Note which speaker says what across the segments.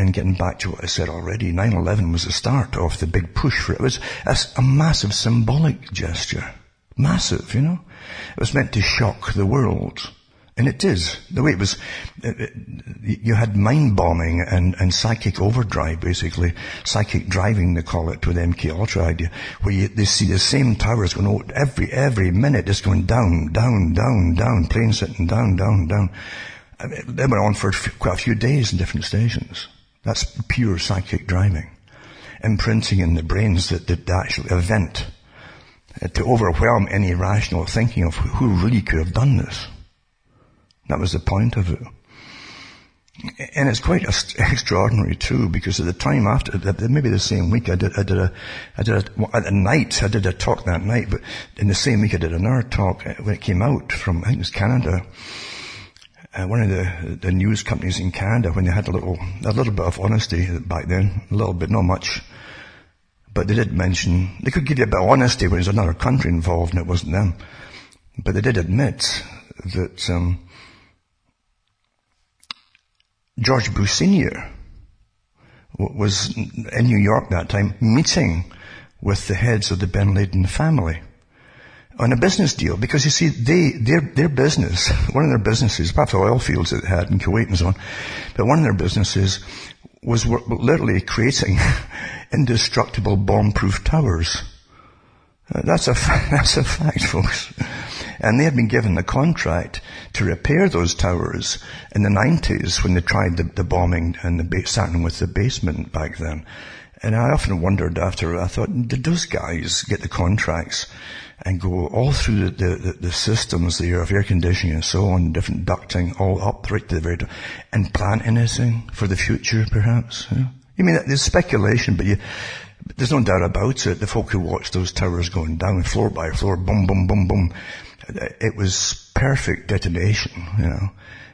Speaker 1: and getting back to what I said already, 9-11 was the start of the big push for it. It was a, massive symbolic gesture. Massive, you know? It was meant to shock the world. And it is. The way it was, uh, uh, it, it, you had mind bombing and, and psychic overdrive, basically. Psychic driving, they call it, with MK Ultra idea, where you, they see the same towers going, oh, every, every minute just going down, down, down, down, planes sitting down, down, down. I mean, they went on for quite a few days in different stations. That's pure psychic driving. Imprinting in the brains that the actual event uh, to overwhelm any rational thinking of who really could have done this. That was the point of it. And it's quite extraordinary too, because at the time after, maybe the same week, I did, I did a, I did a, at night, I did a talk that night, but in the same week I did another talk when it came out from, I think it was Canada, uh, one of the, the news companies in Canada, when they had a little, a little bit of honesty back then, a little bit, not much, but they did mention, they could give you a bit of honesty when there's another country involved and it wasn't them. But they did admit that, um, George Bush Sr. was in New York that time meeting with the heads of the bin Laden family on a business deal because you see, they, their, their business, one of their businesses, perhaps the oil fields that they had in Kuwait and so on, but one of their businesses was literally creating indestructible bomb-proof towers. Uh, that's a, that's a fact, folks. And they had been given the contract to repair those towers in the 90s when they tried the, the bombing and the starting with the basement back then. And I often wondered after, I thought, did those guys get the contracts and go all through the, the, the, systems there of air conditioning and so on, different ducting, all up right to the very top, and plan anything for the future, perhaps? Yeah? You mean, there's speculation, but you, there's no doubt about it. The folk who watched those towers going down floor by floor, boom, boom, boom, boom, it was perfect detonation, you know,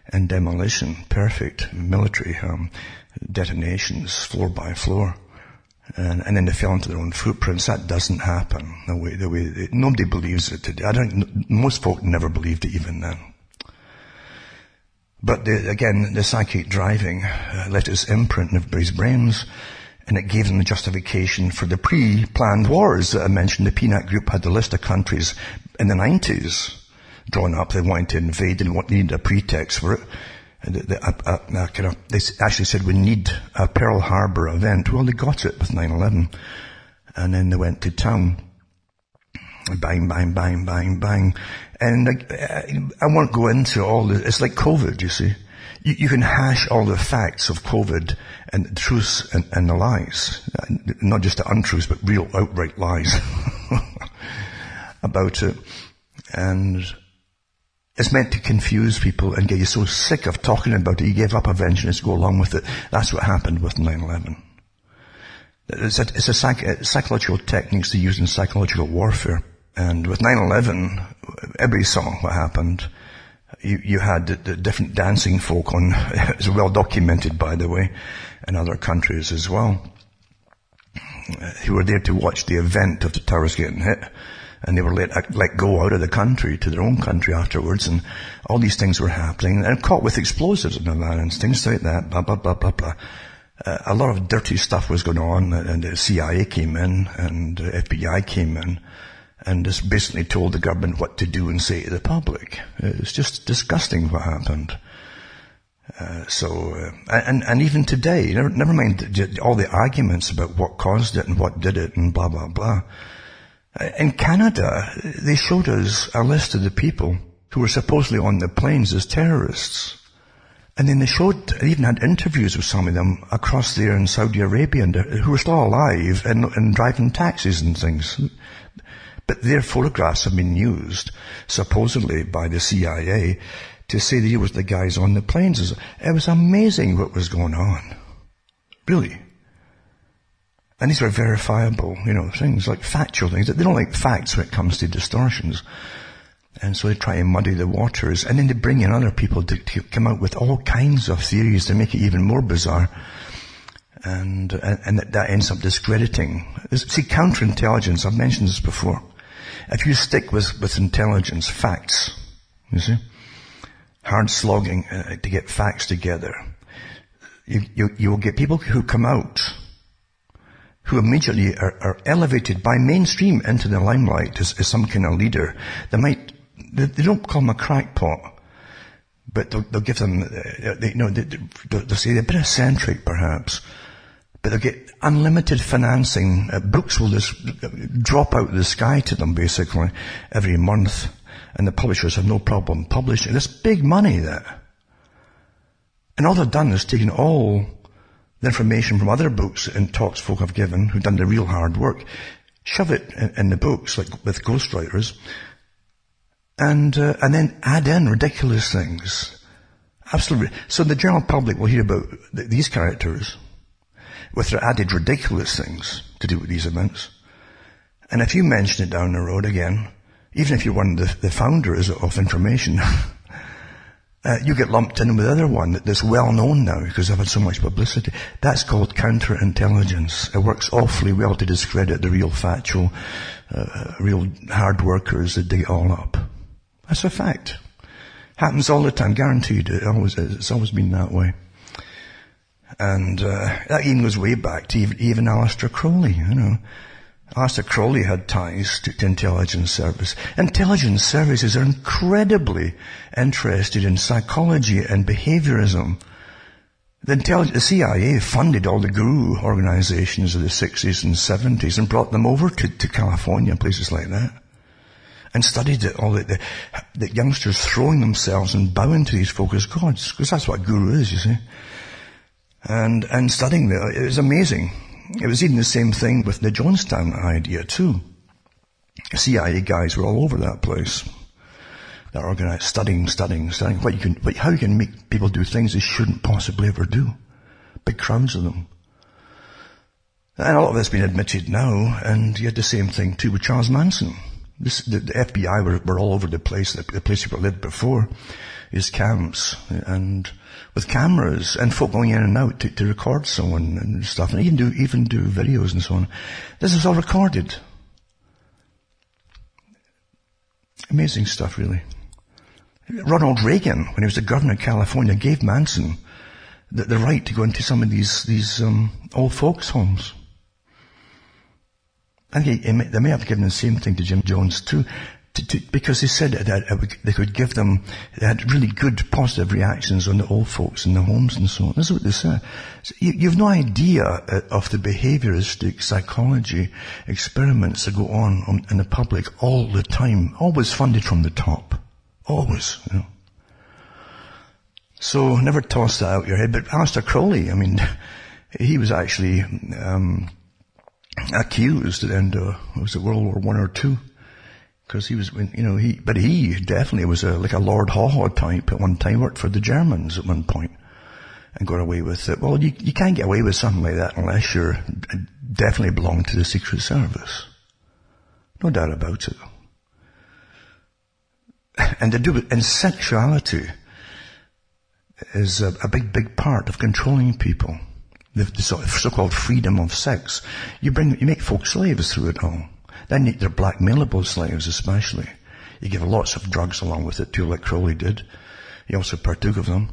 Speaker 1: and demolition, perfect military um, detonations, floor by floor. And, and, then they fell into their own footprints. That doesn't happen the way, the way, it, nobody believes it today. I don't, most folk never believed it even then. But the, again, the psychic driving uh, let its imprint in everybody's brains and it gave them the justification for the pre-planned wars that I mentioned. The PNAC Group had the list of countries in the 90s drawn up. They wanted to invade and needed a pretext for it. Uh, uh, uh, kind of, they actually said we need a Pearl Harbor event. Well, they got it with 9-11. And then they went to town. Bang, bang, bang, bang, bang. And uh, I won't go into all the, it's like COVID, you see you, you, can hash all the facts of COVID and the truths and, and the lies, not just the untruths, but real outright lies about it. And it's meant to confuse people and get you so sick of talking about it, you give up eventually and go along with it. That's what happened with 9-11. It's a, it's a psych, uh, psychological techniques they use in psychological warfare. And with 9-11, everybody saw what happened you, you had the, the, different dancing folk on, it's well documented by the way, in other countries as well, uh, who were there to watch the event of the towers getting hit. And they were let, let go out of the country to their own country afterwards and all these things were happening and caught with explosives and and things like that, blah, blah, blah, blah, blah. Uh, a lot of dirty stuff was going on and the CIA came in and the FBI came in and just basically told the government what to do and say to the public. It's just disgusting what happened. Uh, so, uh, and, and even today, never, never mind all the arguments about what caused it and what did it and blah, blah, blah. In Canada, they showed us a list of the people who were supposedly on the planes as terrorists. And then they showed, they even had interviews with some of them across there in Saudi Arabia and, uh, who were still alive and, and driving taxis and things. But their photographs have been used, supposedly by the CIA, to say that he was the guys on the planes. It was amazing what was going on. Really. And these are verifiable, you know, things like factual things. They don't like facts when it comes to distortions. And so they try and muddy the waters. And then they bring in other people to, to come out with all kinds of theories to make it even more bizarre. And, and, and that, that ends up discrediting. See, counterintelligence, I've mentioned this before. If you stick with, with intelligence, facts, you see, hard slogging uh, to get facts together, you, you, you will get people who come out who immediately are, are elevated by mainstream into the limelight as, as, some kind of leader. They might, they, they don't call a crackpot, but they'll, they'll give them, uh, they, you know, they, will say they're a bit eccentric perhaps, but they'll get unlimited financing. Uh, books will just drop out of the sky to them basically every month, and the publishers have no problem publishing. There's big money there. And all they've done is taken all information from other books and talks folk have given who've done the real hard work, shove it in, in the books, like with ghostwriters, and, uh, and then add in ridiculous things. Absolutely. So the general public will hear about th- these characters with their added ridiculous things to do with these events. And if you mention it down the road again, even if you're one of the, the founders of information, uh, you get lumped in with the other one that's well known now because they've had so much publicity. That's called counterintelligence. It works awfully well to discredit the real factual, uh, real hard workers that dig it all up. That's a fact. Happens all the time, guaranteed. It always is. It's always been that way. And uh, that even goes way back to even, even Aleister Crowley, you know. Aleister Crowley had ties to, to, intelligence service. Intelligence services are incredibly interested in psychology and behaviorism. The, the, CIA funded all the guru organizations of the 60s and 70s and brought them over to, to California and places like that. And studied it, all the, the, the youngsters throwing themselves and bowing to these as gods, because that's what guru is, you see. And, and studying it, it was amazing. It was even the same thing with the Jonestown idea too. CIA guys were all over that place. They're organized, studying, studying, studying. What you can, what, how you can make people do things they shouldn't possibly ever do. Big crowds of them. And a lot of it's been admitted now, and you had the same thing too with Charles Manson. This, the, the, FBI were, were all over the place, the, the place people lived before, his camps, and with cameras and folk going in and out to, to record someone and stuff, and even do even do videos and so on. This is all recorded. Amazing stuff, really. Ronald Reagan, when he was the governor of California, gave Manson the, the right to go into some of these these um, old folks' homes. And he, he may, they may have given the same thing to Jim Jones too to, to, because they said that they could give them, they had really good positive reactions on the old folks in the homes and so on. That's what they said. So you, have no idea uh, of the behavioristic psychology experiments that go on, on in the public all the time, always funded from the top. Always, you know. So never toss that out your head. But Aleister Crowley, I mean, he was actually um, accused at the end of was it World War One or two because he was, you know, he, but he definitely was a, like a Lord Haw Haw type at one time, worked for the Germans at one point and got away with it. Well, you, you can't get away with something like that unless you're uh, definitely belong to the Secret Service. No doubt about it. And to do and sexuality is a, a big, big part of controlling people. The, the so-called freedom of sex. You bring, you make folks slaves through it all. Then they're blackmailable slaves especially. You give lots of drugs along with it too, like Crowley did. He also partook of them.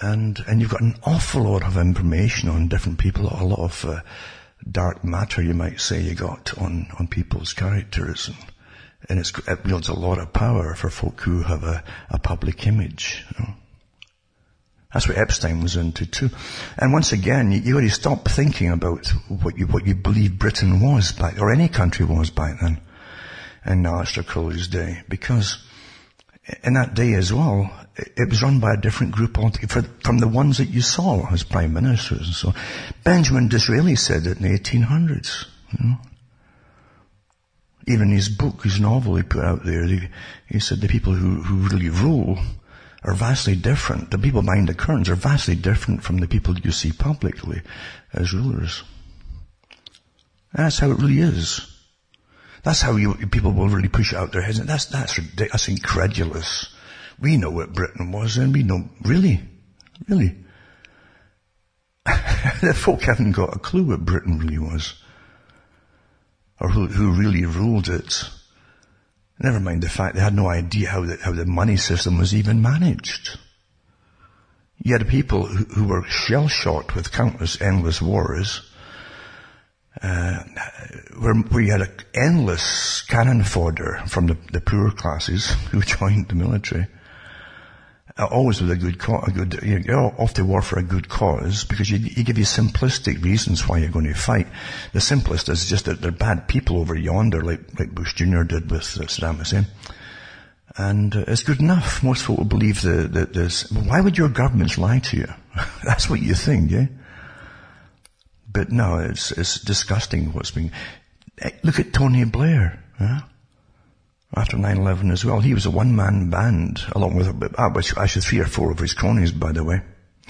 Speaker 1: And, and you've got an awful lot of information on different people, a lot of uh, dark matter, you might say, you got on, on people's characters. And, and it wields a lot of power for folk who have a, a public image. You know. That's what Epstein was into too. And once again, you, you got to stop thinking about what you, what you believe Britain was back, or any country was back then, in Aleister Crowley's day, because in that day as well, it was run by a different group altogether, from the ones that you saw as prime ministers and so. Benjamin Disraeli said it in the 1800s. You know? Even his book, his novel he put out there, he, he said the people who, who really rule are vastly different. The people behind the curtains are vastly different from the people you see publicly as rulers. That's how it really is. That's how you, people will really push out their heads. That's, that's ridiculous. That's incredulous. We know what Britain was and we know, really, really. the folk haven't got a clue what Britain really was. Or who, who really ruled it. Never mind the fact they had no idea how the, how the money system was even managed. You had people who, who were shell-shocked with countless endless wars, uh, where, where you had an endless cannon fodder from the, the poorer classes who joined the military. Always with a good, co- a good, you know, off to war for a good cause because you, you give you simplistic reasons why you're going to fight. The simplest is just that they're bad people over yonder, like like Bush Jr. did with uh, Saddam Hussein. And uh, it's good enough. Most people believe that, that this. Why would your governments lie to you? That's what you think, yeah? But no, it's, it's disgusting what's being, look at Tony Blair, huh? After 9-11 as well. He was a one-man band, along with, uh, actually three or four of his cronies, by the way,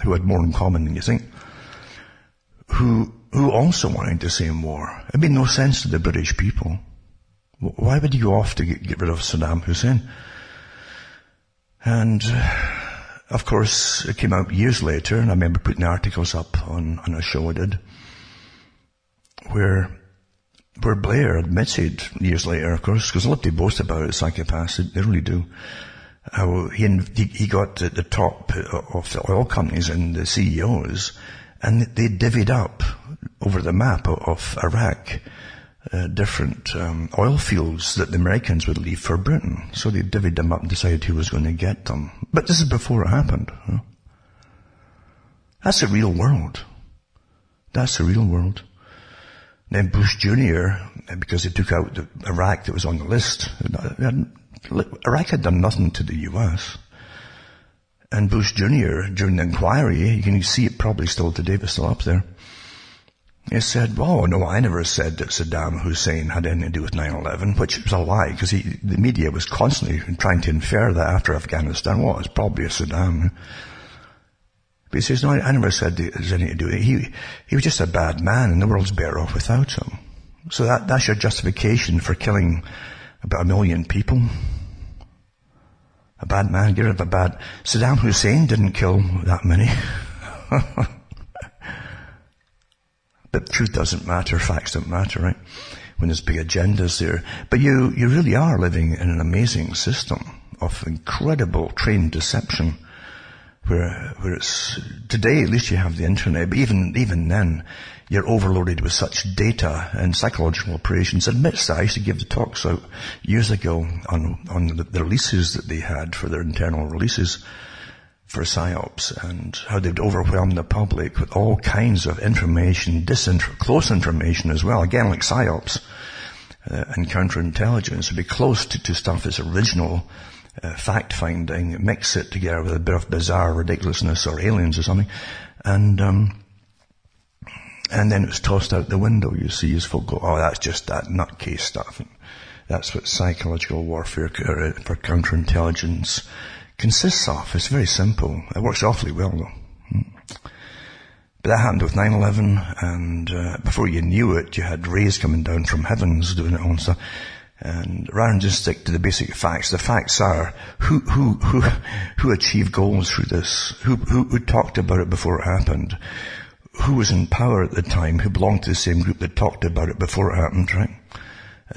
Speaker 1: who had more in common than you think, who, who also wanted to see war. It made no sense to the British people. Why would you go off to get, get rid of Saddam Hussein? And, of course, it came out years later, and I remember putting articles up on, on a show I did, where where Blair admitted years later, of course, because a lot they boast about it, psychopaths, they really do. How he, he got at the top of the oil companies and the CEOs, and they divvied up over the map of Iraq uh, different um, oil fields that the Americans would leave for Britain. So they divvied them up and decided who was going to get them. But this is before it happened. Huh? That's the real world. That's the real world. Then Bush Jr., because he took out the Iraq that was on the list, Iraq had done nothing to the US. And Bush Jr., during the inquiry, you can see it probably still today, but still up there, he said, oh no, I never said that Saddam Hussein had anything to do with 9-11, which was a lie, because the media was constantly trying to infer that after Afghanistan. Well, it's probably a Saddam. But he says, no, I never said there's anything to do with it. He, he was just a bad man and the world's better off without him. So that, that's your justification for killing about a million people. A bad man, get rid of a bad... Saddam Hussein didn't kill that many. but truth doesn't matter, facts don't matter, right? When there's big agendas there. But you, you really are living in an amazing system of incredible trained deception where, where it's, today at least you have the internet, but even, even then, you're overloaded with such data and psychological operations. Admits that I used to give the talks out years ago on, on the, the releases that they had for their internal releases for PSYOPs and how they'd overwhelm the public with all kinds of information, disinf- close information as well, again like PSYOPs uh, and counterintelligence would be close to, to stuff that's original uh, fact finding, mix it together with a bit of bizarre ridiculousness or aliens or something, and um, and then it was tossed out the window. You see, as folk go, "Oh, that's just that nutcase stuff." And that's what psychological warfare uh, for counterintelligence consists of. It's very simple. It works awfully well, though. Hmm. But that happened with 9-11, and uh, before you knew it, you had rays coming down from heavens doing it on stuff. And rather than just stick to the basic facts, the facts are who, who, who, who achieved goals through this? Who, who, who talked about it before it happened? Who was in power at the time? Who belonged to the same group that talked about it before it happened, right?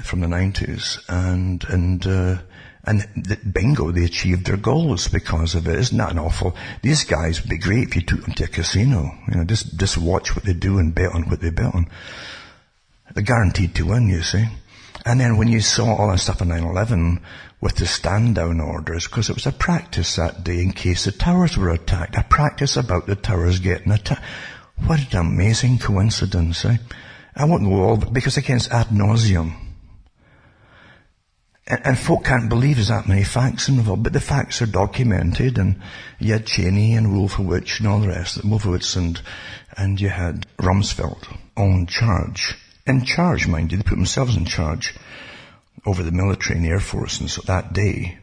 Speaker 1: From the 90s. And, and, uh, and the, bingo, they achieved their goals because of it. Isn't that an awful? These guys would be great if you took them to a casino. You know, just, just watch what they do and bet on what they bet on. They're guaranteed to win, you see. And then when you saw all that stuff on 9-11 with the stand down orders, because it was a practice that day in case the towers were attacked, a practice about the towers getting attacked. What an amazing coincidence, eh? I won't go all, because again it's ad nauseum. And, and folk can't believe there's that many facts involved, but the facts are documented, and you had Cheney and Wolfowitz and all the rest, Wolfowitz and, and you had Rumsfeld on charge in charge, mind you. They put themselves in charge over the military and the air force and so that day.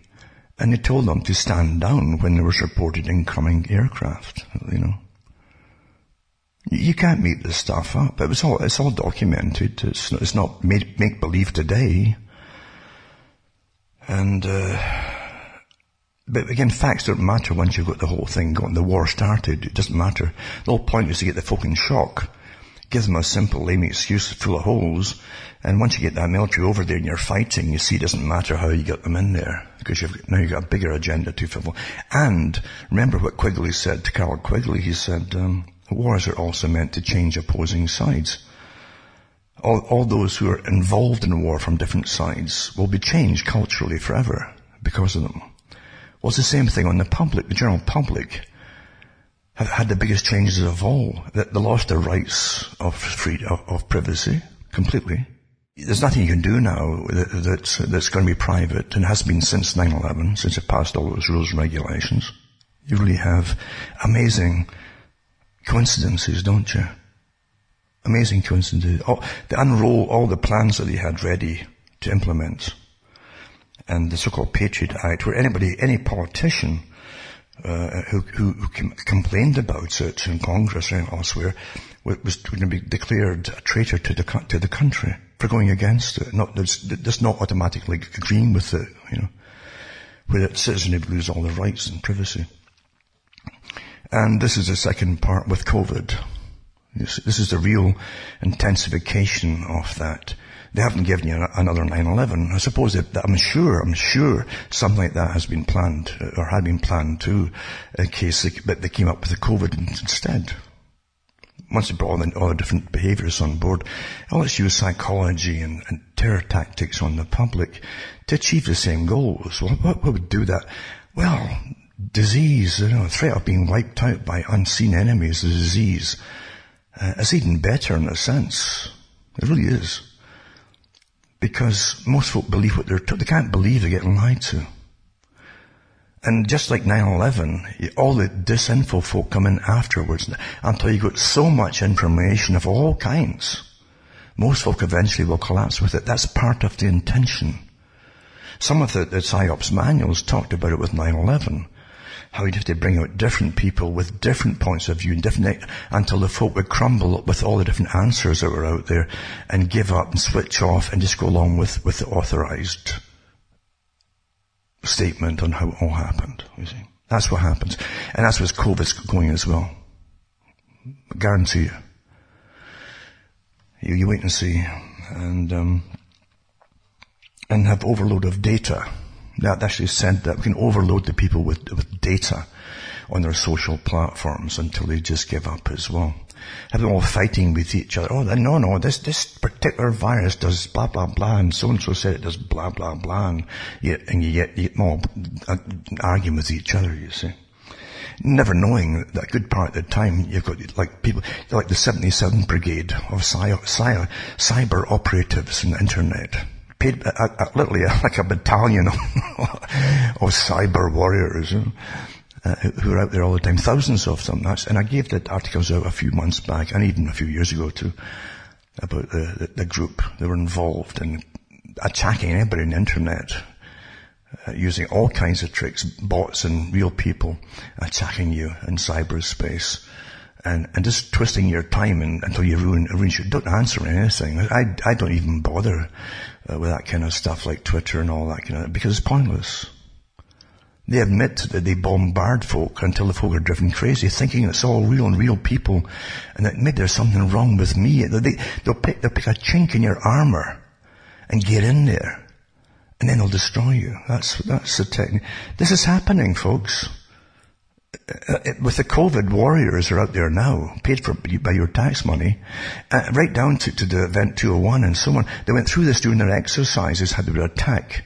Speaker 1: And they told them to stand down when there was reported incoming aircraft, you know. You can't make this stuff up. It was all, it's all documented. It's, it's not make, make believe today. And, uh, but again, facts don't matter once you've got the whole thing going. The war started. It doesn't matter. The whole point is to get the folk in shock give them a simple lame excuse full of holes. And once you get that military over there and you're fighting, you see it doesn't matter how you get them in there because you've, now you've got a bigger agenda to fulfill. And remember what Quigley said to Carroll Quigley. He said, um, wars are also meant to change opposing sides. All, all those who are involved in war from different sides will be changed culturally forever because of them. Well, it's the same thing on the public, the general public have had the biggest changes of all. That they lost their rights of freedom, of, of, privacy completely. There's nothing you can do now that, that's, that's going to be private and has been since 9-11, since it passed all those rules and regulations. You really have amazing coincidences, don't you? Amazing coincidences. Oh, they unroll all the plans that they had ready to implement. And the so-called Patriot Act, where anybody, any politician uh, who, who, who complained about it in Congress and elsewhere was going to be declared a traitor to the to the country for going against it. Not just not automatically agreeing with it, you know, where the citizen would lose all their rights and privacy. And this is the second part with COVID. This, this is the real intensification of that. They haven't given you another 9-11. I suppose that, I'm sure, I'm sure something like that has been planned, or had been planned too, in case they, but they came up with the COVID instead. Once they brought all the, all the different behaviors on board, oh, let's use psychology and, and terror tactics on the public to achieve the same goals. Well, what, what would do that? Well, disease, you know, threat of being wiped out by unseen enemies, the disease, uh, is even better in a sense. It really is. Because most folk believe what they're told. They can't believe they're getting lied to. And just like 9-11, all the disinfo folk come in afterwards until you got so much information of all kinds. Most folk eventually will collapse with it. That's part of the intention. Some of the, the PSYOPS manuals talked about it with 9-11 how he'd have to bring out different people with different points of view and different, until the folk would crumble with all the different answers that were out there and give up and switch off and just go along with, with the authorized statement on how it all happened, you see. That's what happens. And that's what's COVID's going as well. I guarantee you. You, you wait and see. And, um, and have overload of data that actually said that we can overload the people with, with data on their social platforms until they just give up as well. Have them all fighting with each other. Oh, no, no, this, this particular virus does blah, blah, blah, and so-and-so said it does blah, blah, blah, and, yet, and you get, you uh, arguing with each other, you see. Never knowing that a good part of the time you've got like people, like the 77 Brigade of cyber, cyber operatives in the internet paid uh, uh, literally like a battalion of, of cyber warriors uh, who are out there all the time, thousands of them. That's, and I gave the articles out a few months back, and even a few years ago too, about the, the, the group that were involved in attacking anybody on the internet. Uh, using all kinds of tricks, bots and real people attacking you in cyberspace and, and just twisting your time and, until you ruin, ruin you. Don't answer anything. I, I don't even bother uh, with that kind of stuff like Twitter and all that kind of, because it's pointless. They admit that they bombard folk until the folk are driven crazy, thinking it's all real and real people, and that maybe there's something wrong with me. They, they'll pick, they'll pick a chink in your armor and get in there, and then they'll destroy you. That's, that's the technique. This is happening, folks. Uh, with the COVID warriors are out there now, paid for by your tax money, uh, right down to, to the event 201 and so on. They went through this during their exercises, how they would attack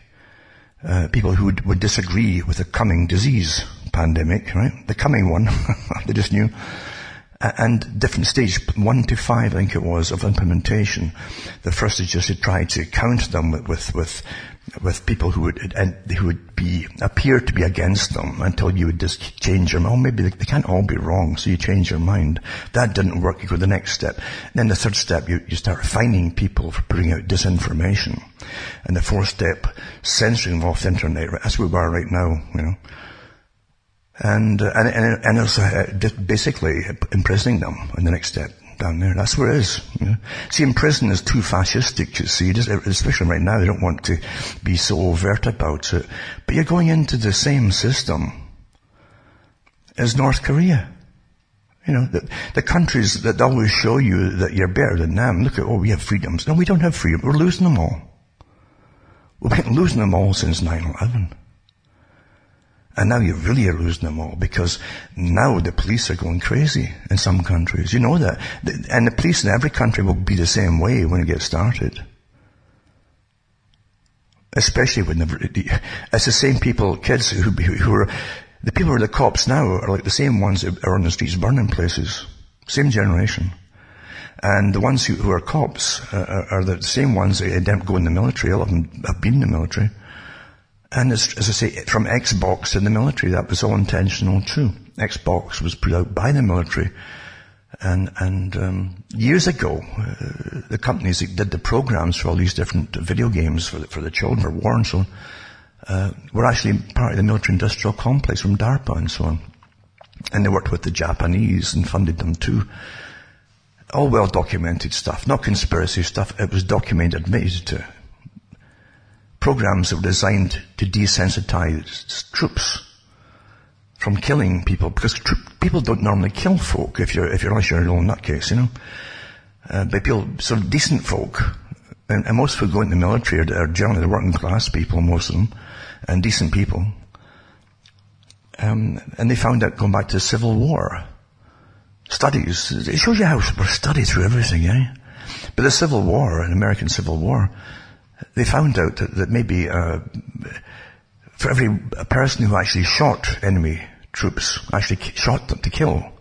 Speaker 1: uh, people who would, would disagree with the coming disease pandemic, right? The coming one, they just knew. and different stage, one to five, I think it was, of implementation. The first is just to try to counter them with, with, with with people who would and who would be appear to be against them until you would just change your mind. Oh, maybe they, they, can't all be wrong, so you change your mind. That didn't work. You go to the next step. then the third step, you, you start fining people for putting out disinformation, and the fourth step, censoring them off the internet. That's where we are right now. You know. And, uh, and, and, also uh, basically imprisoning them in the next step down there. That's where it is. You know? See, in prison is too fascistic, you see, especially right now. They don't want to be so overt about it. But you're going into the same system as North Korea. You know, the, the countries that always show you that you're better than them, look at, oh, we have freedoms. No, we don't have freedom. We're losing them all. We've been losing them all since 9-11. And now you really are losing them all because now the police are going crazy in some countries. You know that. And the police in every country will be the same way when it gets started. Especially when the, it's the same people, kids who, who are, the people who are the cops now are like the same ones that are on the streets burning places. Same generation. And the ones who, who are cops uh, are, are, the same ones that go in the military. A lot of them have been in the military. And as, as, I say, from Xbox to the military, that was all intentional too. Xbox was put out by the military. And, and um, years ago, uh, the companies that did the programs for all these different video games for the, for the children, for war and so on, uh, were actually part of the military industrial complex from DARPA and so on. And they worked with the Japanese and funded them too. All well documented stuff, not conspiracy stuff. It was documented, admitted to. Programs that were designed to desensitize troops from killing people because people don't normally kill folk if you're, if you're unless you're a little nutcase, you know. Uh, but people, sort of decent folk, and, and most people go into the military are, are generally the working class people, most of them, and decent people. Um, and they found out going back to the Civil War. Studies, it shows you how we're studied through everything, eh? But the Civil War, an American Civil War, they found out that, that maybe uh, for every person who actually shot enemy troops, actually shot them to kill,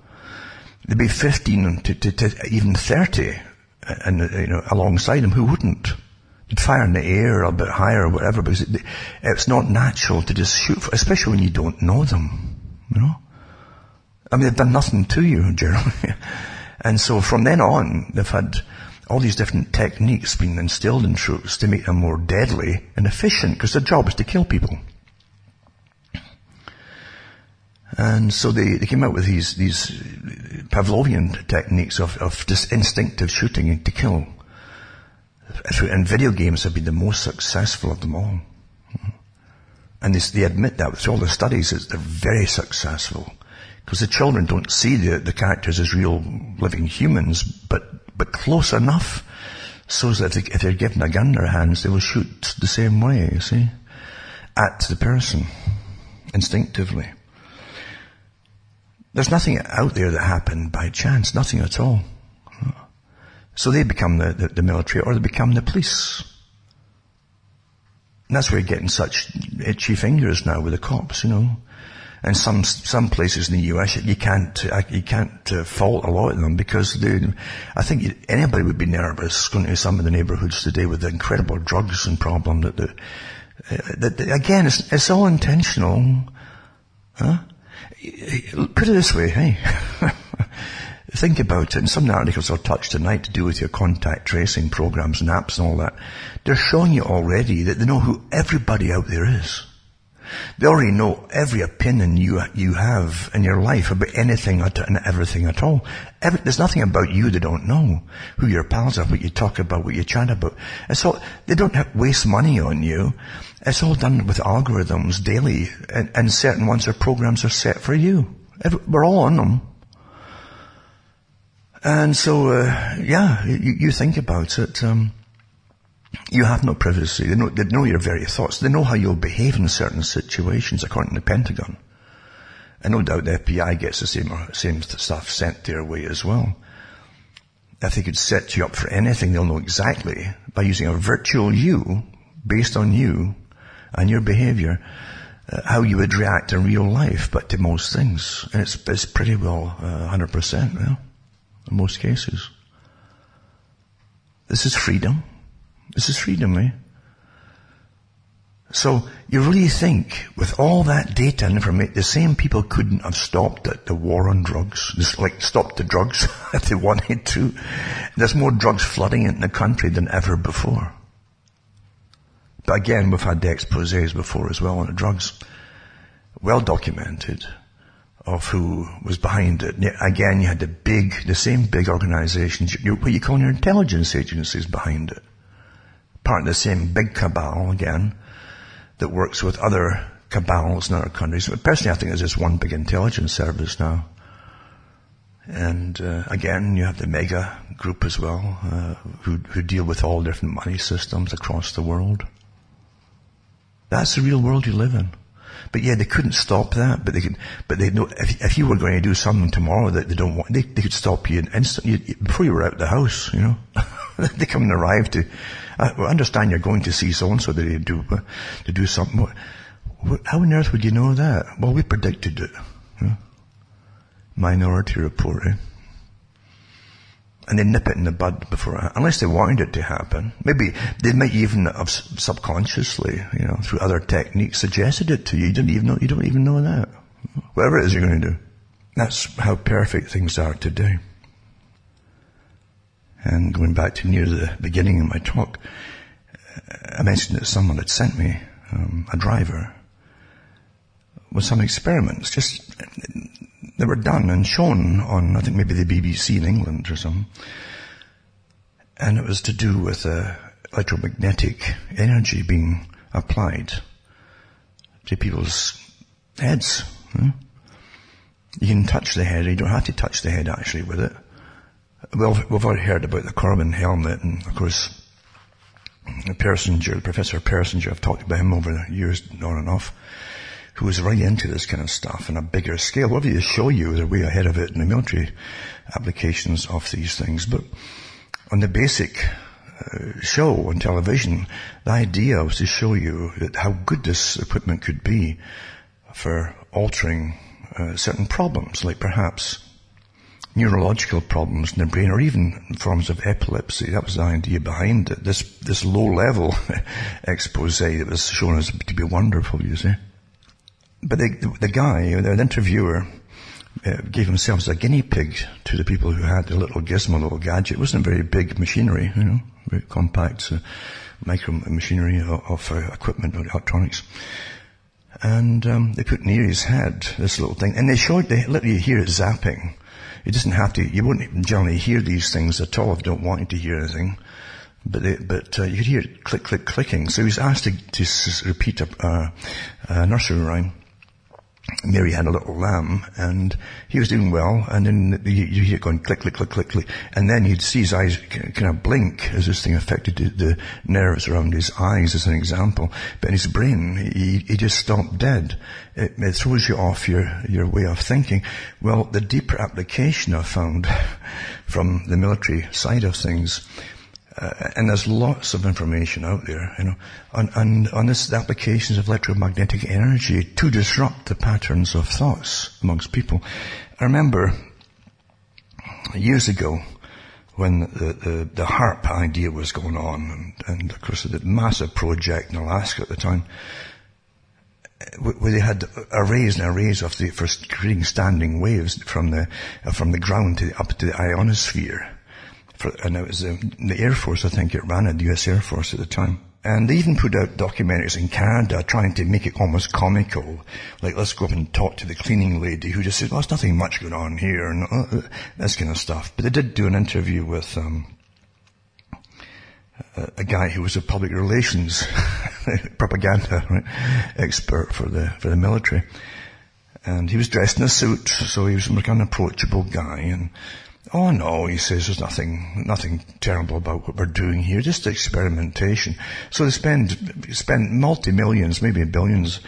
Speaker 1: there'd be 15 to, to, to even 30 and you know alongside them who wouldn't. They'd fire in the air a bit higher or whatever because it, it's not natural to just shoot, especially when you don't know them. You know, I mean they've done nothing to you generally, and so from then on they've had all these different techniques being instilled in troops to make them more deadly and efficient because their job is to kill people. And so they, they came out with these, these Pavlovian techniques of, of just instinctive shooting to kill. And video games have been the most successful of them all. And they, they admit that with all the studies, they're very successful. Because the children don't see the, the characters as real living humans, but, but close enough so that if, they, they're given a gun in their hands, they will shoot the same way, you see, at the person, instinctively. There's nothing out there that happened by chance, nothing at all. So they become the, the, the military or they become the police. And that's where you're getting such eh, itchy fingers now with the cops, you know. And some some places in the US you can't you can't uh, fault a lot of them because they, I think anybody would be nervous going to some of the neighbourhoods today with the incredible drugs and problem that the uh, that, that again it's, it's all intentional, huh? Put it this way, hey. Think about it, and some articles I'll touch tonight to do with your contact tracing programs and apps and all that. They're showing you already that they know who everybody out there is. They already know every opinion you, you have in your life about anything and everything at all. Every, there's nothing about you they don't know. Who your pals are, what you talk about, what you chat about. It's all, they don't have, waste money on you. It's all done with algorithms daily, and, and certain ones or programs are set for you. Every, we're all on them. And so, uh, yeah, you, you, think about it. Um, you have no privacy. They know, they know your very thoughts. They know how you'll behave in certain situations, according to the Pentagon. And no doubt the FBI gets the same, same stuff sent their way as well. If they could set you up for anything, they'll know exactly by using a virtual you, based on you, and your behavior, uh, how you would react in real life, but to most things. And it's, it's pretty well uh, 100%, well, in most cases. This is freedom. This is freedom, eh? So you really think with all that data and information, the same people couldn't have stopped the, the war on drugs, just like stopped the drugs if they wanted to. There's more drugs flooding in the country than ever before. But again, we've had the exposés before as well on the drugs. Well documented of who was behind it. Again, you had the big, the same big organizations, what you call your intelligence agencies behind it. Part of the same big cabal again that works with other cabals in other countries. But personally, I think there's just one big intelligence service now. And uh, again, you have the mega group as well, uh, who, who deal with all different money systems across the world. That's the real world you live in. But yeah, they couldn't stop that, but they could, but they know, if, if you were going to do something tomorrow that they don't want, they, they could stop you instantly, before you were out of the house, you know. they come and arrive to, I understand you're going to see so-and-so they do, to do something. How on earth would you know that? Well, we predicted it. Minority Report, eh? And they nip it in the bud before, unless they wanted it to happen. Maybe they might even have subconsciously, you know, through other techniques suggested it to you. You don't even know, you don't even know that. Whatever it is you're going to do. That's how perfect things are today. And going back to near the beginning of my talk, I mentioned that someone had sent me um, a driver with some experiments. Just they were done and shown on, I think maybe the BBC in England or something. And it was to do with uh, electromagnetic energy being applied to people's heads. Hmm? You can touch the head, you don't have to touch the head actually with it. Well, we've already heard about the Koren helmet and of course Persinger, Professor Persinger, I've talked about him over the years on and off who was right into this kind of stuff on a bigger scale. Whatever they show you, they're way ahead of it in the military applications of these things. But on the basic uh, show on television, the idea was to show you that how good this equipment could be for altering uh, certain problems, like perhaps neurological problems in the brain or even forms of epilepsy. That was the idea behind it. This, this low level expose that was shown as to be wonderful, you see. But the, the guy, the interviewer, uh, gave himself as a guinea pig to the people who had the little gizmo, little gadget. It wasn't very big machinery, you know, very compact uh, micro machinery of, of uh, equipment or electronics. And um, they put near his head this little thing, and they showed they literally hear it zapping. It doesn't have to. You wouldn't generally hear these things at all if you don't want you to hear anything. But they, but uh, you could hear it click, click, clicking. So he was asked to, to repeat a, a nursery rhyme Mary had a little lamb and he was doing well and then you hear it going click, click, click, click, click. And then you'd see his eyes kind of blink as this thing affected the nerves around his eyes as an example. But in his brain, he, he just stopped dead. It, it throws you off your, your way of thinking. Well, the deeper application I've found from the military side of things uh, and there's lots of information out there, you know, on, on, on this, the applications of electromagnetic energy to disrupt the patterns of thoughts amongst people. I remember years ago when the, the, the HAARP idea was going on, and, and of course the massive project in Alaska at the time, where they had arrays and arrays of the, for creating standing waves from the, from the ground to, up to the ionosphere for, and it was um, the Air Force, I think it ran it, the US Air Force at the time. And they even put out documentaries in Canada trying to make it almost comical. Like, let's go up and talk to the cleaning lady who just said, well, there's nothing much going on here and uh, this kind of stuff. But they did do an interview with, um, a, a guy who was a public relations propaganda right, expert for the, for the military. And he was dressed in a suit, so he was like an approachable guy and Oh no, he says there's nothing, nothing terrible about what we're doing here, just experimentation. So they spend, spend multi-millions, maybe billions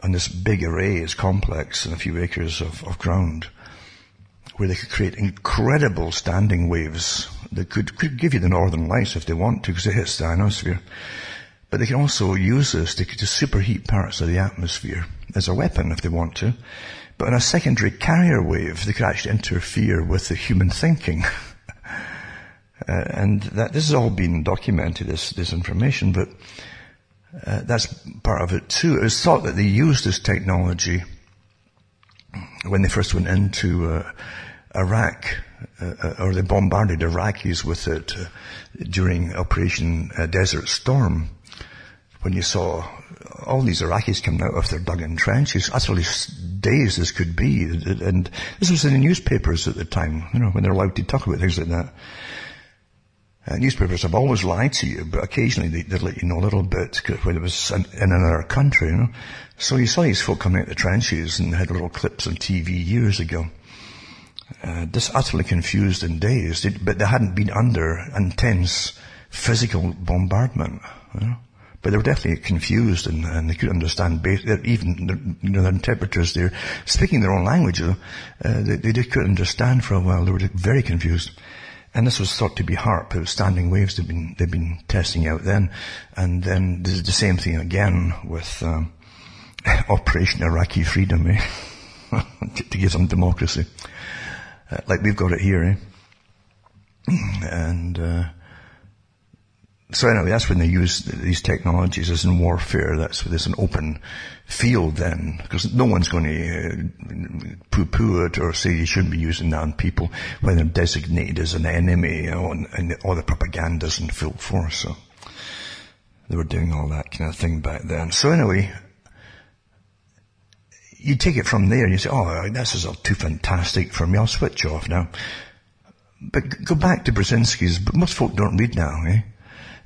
Speaker 1: on this big array, this complex and a few acres of, of ground where they could create incredible standing waves that could, could give you the northern lights if they want to because it hits the ionosphere. But they can also use this to, to superheat parts of the atmosphere as a weapon if they want to. But in a secondary carrier wave, they could actually interfere with the human thinking. uh, and that, this has all been documented, this, this information, but uh, that's part of it too. It was thought that they used this technology when they first went into uh, Iraq, uh, uh, or they bombarded Iraqis with it uh, during Operation Desert Storm when you saw all these Iraqis coming out of their dug-in trenches, utterly dazed as could be. And this was in the newspapers at the time, you know, when they're allowed to talk about things like that. Uh, newspapers have always lied to you, but occasionally they, would let you know a little bit when it was in, in another country, you know. So you saw these folk coming out of the trenches and had little clips on TV years ago. uh, just utterly confused and dazed, but they hadn't been under intense physical bombardment. You know? But they were definitely confused and, and they couldn't understand, even you know, the interpreters there, speaking their own language, uh, they, they just couldn't understand for a while. They were very confused. And this was thought to be HAARP. It was standing waves they'd been, they'd been testing out then. And then this is the same thing again with um, Operation Iraqi Freedom, eh? to, to give some democracy. Uh, like we've got it here, eh? And, uh, so anyway, that's when they use these technologies as in warfare. That's there's an open field then, because no one's going to uh, poo-poo it or say you shouldn't be using that on people when they're designated as an enemy, know, and, all the propaganda's in full force. So they were doing all that kind of thing back then. So anyway, you take it from there and you say, oh, this is all too fantastic for me. I'll switch off now. But go back to Brzezinski's, but most folk don't read now, eh?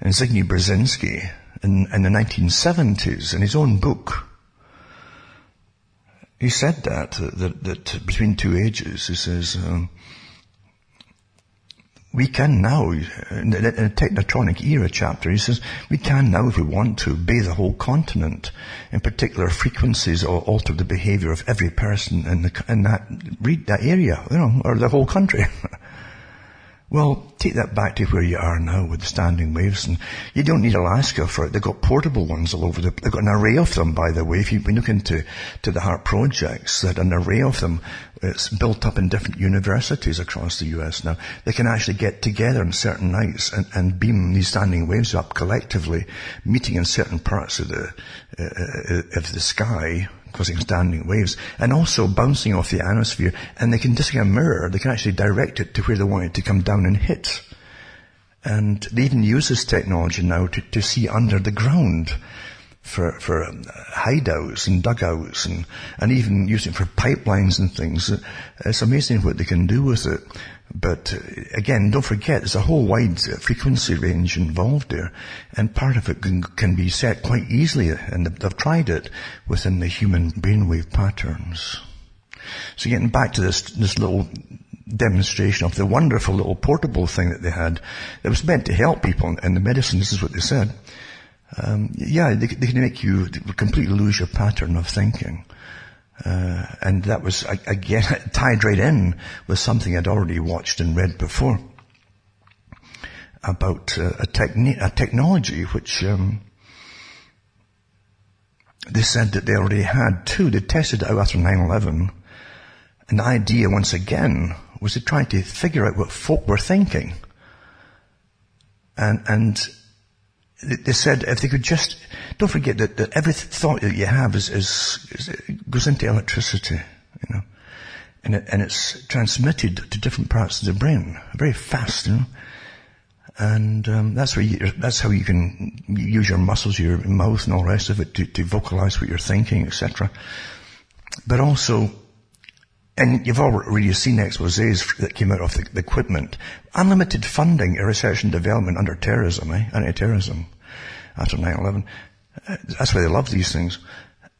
Speaker 1: And Zbigniew Brzezinski in, in the 1970s, in his own book, he said that, that, that between two ages, he says, um, we can now, in a technotronic era chapter, he says, we can now, if we want to, bathe the whole continent. In particular, frequencies or alter the behavior of every person in, the, in that, that area, you know, or the whole country. Well, take that back to where you are now with the standing waves, and you don't need Alaska for it. They've got portable ones all over the. They've got an array of them, by the way. If you've been looking to to the HAARP projects, that an array of them. It's built up in different universities across the U.S. now. They can actually get together on certain nights and, and beam these standing waves up collectively, meeting in certain parts of the uh, uh of the sky causing standing waves, and also bouncing off the ionosphere, and they can just like a mirror, they can actually direct it to where they want it to come down and hit. And they even use this technology now to, to see under the ground for, for um, hideouts and dugouts and, and even using it for pipelines and things. It's amazing what they can do with it. But uh, again, don't forget, there's a whole wide frequency range involved there, and part of it can, can be set quite easily, and they've tried it within the human brainwave patterns. So getting back to this, this little demonstration of the wonderful little portable thing that they had that was meant to help people in the medicine, this is what they said. Um, yeah, they, they can make you completely lose your pattern of thinking. Uh, and that was, again, tied right in with something I'd already watched and read before about uh, a, techni- a technology which um, they said that they already had too. They tested it out after 9-11. And the idea, once again, was to try to figure out what folk were thinking. And, and they said if they could just, don't forget that, that every thought that you have is, is, is goes into electricity, you know, and, it, and it's transmitted to different parts of the brain very fast, you know, and um, that's where you, that's how you can use your muscles, your mouth, and all the rest of it to, to vocalize what you're thinking, etc. But also, and you've already seen exposés that came out of the, the equipment. Unlimited funding in research and development under terrorism, eh? Anti-terrorism after 9-11. Uh, that's why they love these things.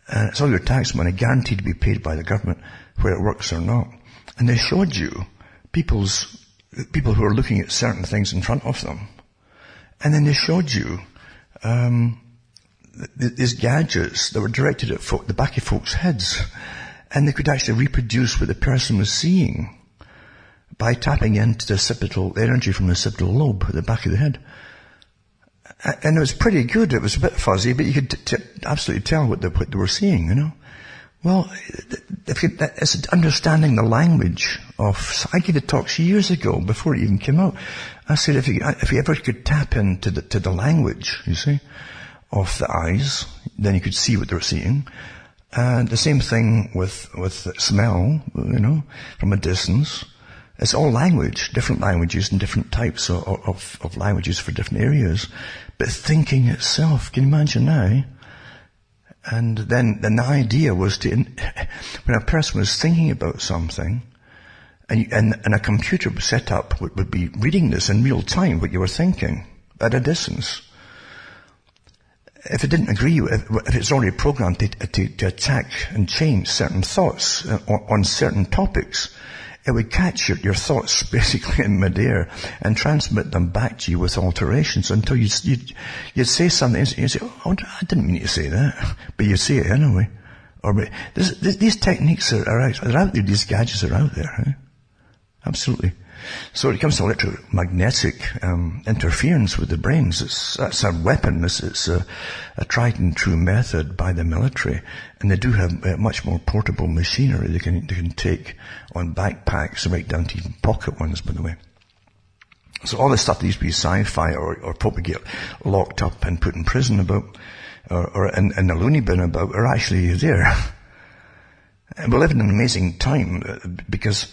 Speaker 1: And it's all your tax money guaranteed to be paid by the government, whether it works or not. And they showed you people's, people who are looking at certain things in front of them. And then they showed you, um, these gadgets that were directed at folk, the back of folks' heads and they could actually reproduce what the person was seeing by tapping into the occipital energy from the occipital lobe at the back of the head. And it was pretty good. It was a bit fuzzy, but you could t- t- absolutely tell what they, what they were seeing, you know. Well, if you, it's understanding the language of, I gave a talk years ago before it even came out. I said if you, if you ever could tap into the, to the language, you see, of the eyes, then you could see what they were seeing. And the same thing with, with smell, you know, from a distance. It's all language, different languages and different types of, of, of languages for different areas. But thinking itself, can you imagine now? And then, then the idea was to, when a person was thinking about something, and, and, and a computer set up would, would be reading this in real time, what you were thinking, at a distance if it didn't agree, if, if it's already programmed to, to, to, attack and change certain thoughts uh, on, certain topics, it would catch your, your thoughts basically in midair and transmit them back to you with alterations until you'd, you'd, you'd say something and you'd say, oh, I didn't mean to say that, but you say it anyway. Or, this, this, these techniques are, are, out, are out there, these gadgets are out there. Eh? Absolutely. So when it comes to electromagnetic um, interference with the brains, it's, that's a weapon. It's, it's a, a, tried and true method by the military, and they do have uh, much more portable machinery they can they can take on backpacks, right down to even pocket ones, by the way. So all this stuff that used to be sci-fi or, or probably get locked up and put in prison about, or, or in, in the loony bin about, are actually there. And we live in an amazing time uh, because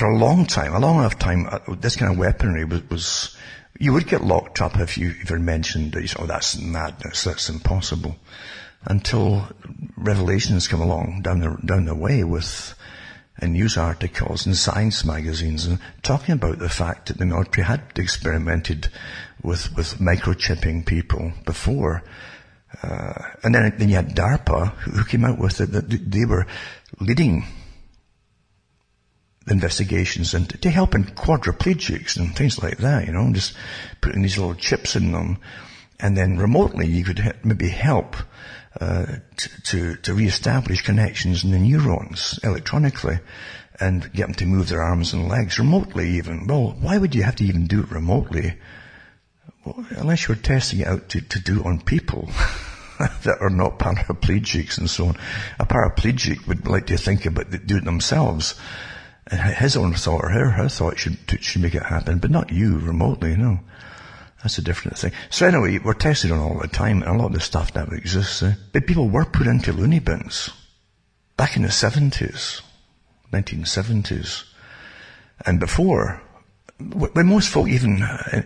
Speaker 1: for a long time, a long enough time, uh, this kind of weaponry was, was you would get locked up if you ever mentioned that, oh, that's madness, that's impossible. Until revelations come along down the, down the way with in news articles and science magazines and talking about the fact that the military had experimented with, with microchipping people before. Uh, and then, then you had DARPA who came out with it that they were leading investigations and to help in quadriplegics and things like that, you know, just putting these little chips in them. And then remotely you could maybe help uh, to, to, to re-establish connections in the neurons electronically and get them to move their arms and legs remotely even. Well, why would you have to even do it remotely? Well, unless you're testing it out to, to do it on people. that are not paraplegics and so on. A paraplegic would like to think about it, do it themselves his own thought or her, her thought should, should make it happen, but not you remotely, no. That's a different thing. So anyway, we're tested on all the time, and a lot of the stuff now exists. Eh? But people were put into loony bins back in the 70s, 1970s. And before, when most folk, even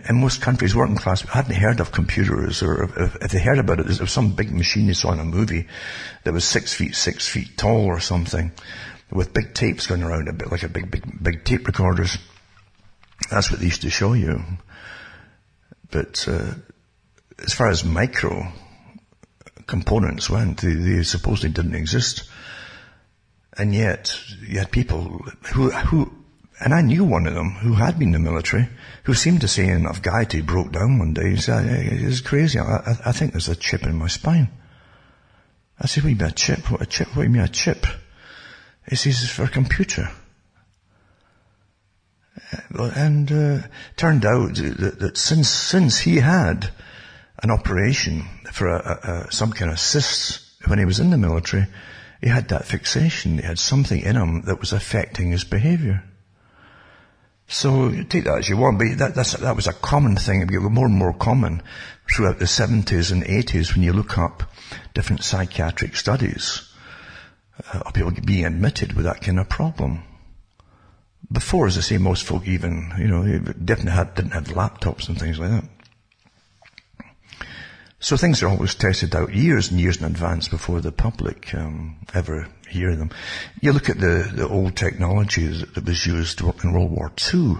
Speaker 1: in most countries, working class, hadn't heard of computers, or if they heard about it, there was some big machine they saw in a movie that was six feet, six feet tall or something with big tapes going around a bit like a big, big, big tape recorders. That's what they used to show you. But uh, as far as micro components went, they, they supposedly didn't exist. And yet, you had people who, who, and I knew one of them who had been in the military, who seemed to say enough guy to broke down one day. He said, it's crazy. I, I, think there's a chip in my spine. I said, what do you mean a chip? What a chip? What do you mean a chip? He says it's for a computer. And uh, turned out that, that, since since he had an operation for a, a, a, some kind of cysts when he was in the military, he had that fixation. He had something in him that was affecting his behaviour. So take that as you want, but that, that was a common thing. It became more and more common throughout the 70s and 80s when you look up different psychiatric studies uh, people being admitted with that kind of problem. Before, as I say, most folk even, you know, didn't have, didn't have laptops and things like that. So things are always tested out years and years in advance before the public um, ever hear them. You look at the, the old technology that was used in World War II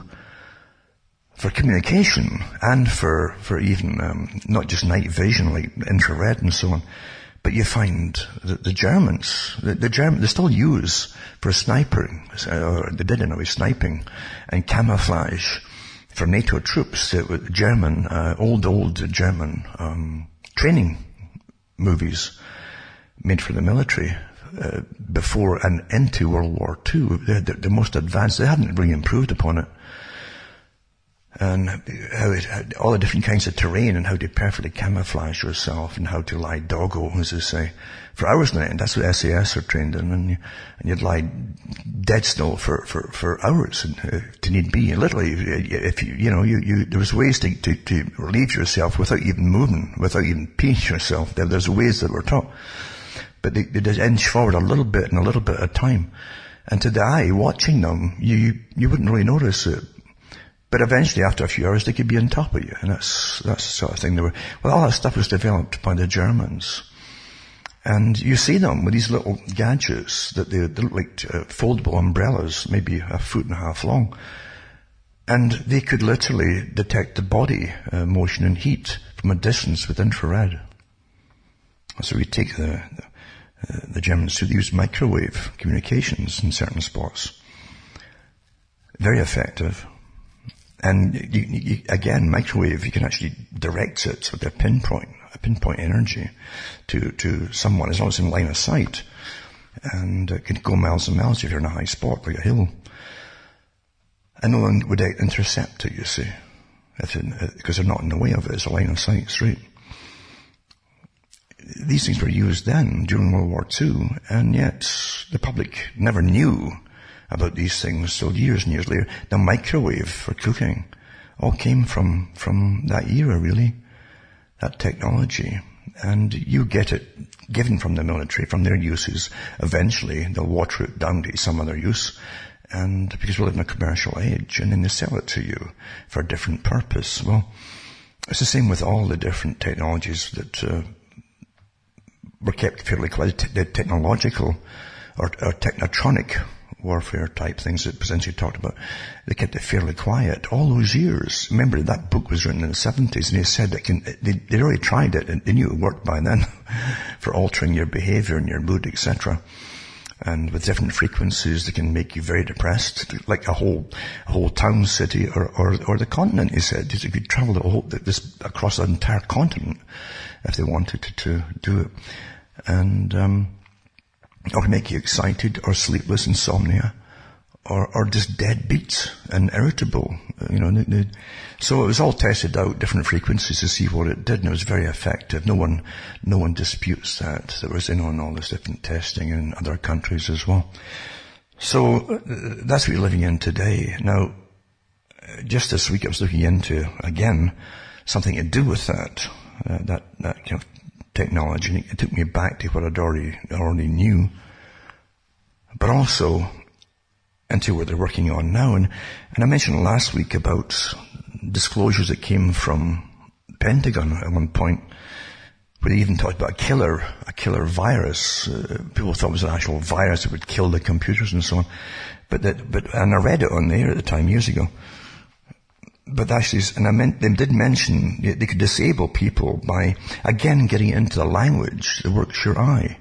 Speaker 1: for communication and for for even um, not just night vision like infrared and so on. But you find that the Germans, the, the German, they still use for sniping, or they did anyway, sniping and camouflage for NATO troops, uh, German, uh, old, old German, um, training movies made for the military, uh, before and into World War II. They're the, the most advanced, they hadn't really improved upon it and how it, all the different kinds of terrain and how to perfectly camouflage yourself and how to lie doggo, as they say, for hours on end. That's what SAS are trained in, and, you, and you'd lie dead still for, for, for hours and, uh, to need be. And literally, if you, you know, you, you, there was ways to, to, to relieve yourself without even moving, without even peeing yourself. There, there's ways that were taught. But they, they just inch forward a little bit and a little bit at a time. And to the eye, watching them, you, you wouldn't really notice it but eventually, after a few hours, they could be on top of you, and that's that's the sort of thing. They were well, all that stuff was developed by the Germans, and you see them with these little gadgets that they, they look like uh, foldable umbrellas, maybe a foot and a half long, and they could literally detect the body uh, motion and heat from a distance with infrared. So we take the the, uh, the Germans to use microwave communications in certain spots. Very effective. And you, you, again, microwave, you can actually direct it with a pinpoint, a pinpoint energy to, to someone as long as in line of sight. And it can go miles and miles if you're in a high spot like a hill. And no one would intercept it, you see. Because uh, they're not in the way of it. It's a line of sight straight. These things were used then during World War II, and yet the public never knew about these things. So years and years later, the microwave for cooking all came from, from that era really, that technology. And you get it given from the military, from their uses. Eventually, they'll water it down to some other use. And because we live in a commercial age, and then they sell it to you for a different purpose. Well, it's the same with all the different technologies that uh, were kept fairly. The technological or, or technotronic warfare type things that Brzezinski talked about, they kept it fairly quiet all those years. Remember that book was written in the 70s and he said that can, they, they already tried it and they knew it worked by then for altering your behavior and your mood, etc. And with different frequencies, they can make you very depressed, like a whole, a whole town, city, or, or, or the continent, he said. You could travel the whole, this, across the entire continent if they wanted to, to do it. And, um, or make you excited or sleepless insomnia or, or just dead beats and irritable, you know. So it was all tested out, different frequencies to see what it did, and it was very effective. No one, no one disputes that. There was in on all this different testing in other countries as well. So uh, that's what we're living in today. Now, just this week I was looking into, again, something to do with that, uh, that, that kind of technology. And it took me back to what I'd already, already knew. But also into what they're working on now. And, and I mentioned last week about disclosures that came from Pentagon at one point where they even talked about a killer, a killer virus. Uh, people thought it was an actual virus that would kill the computers and so on. But that, but, and I read it on there at the time years ago but actually, and I meant, they did mention they could disable people by, again, getting into the language that works your eye.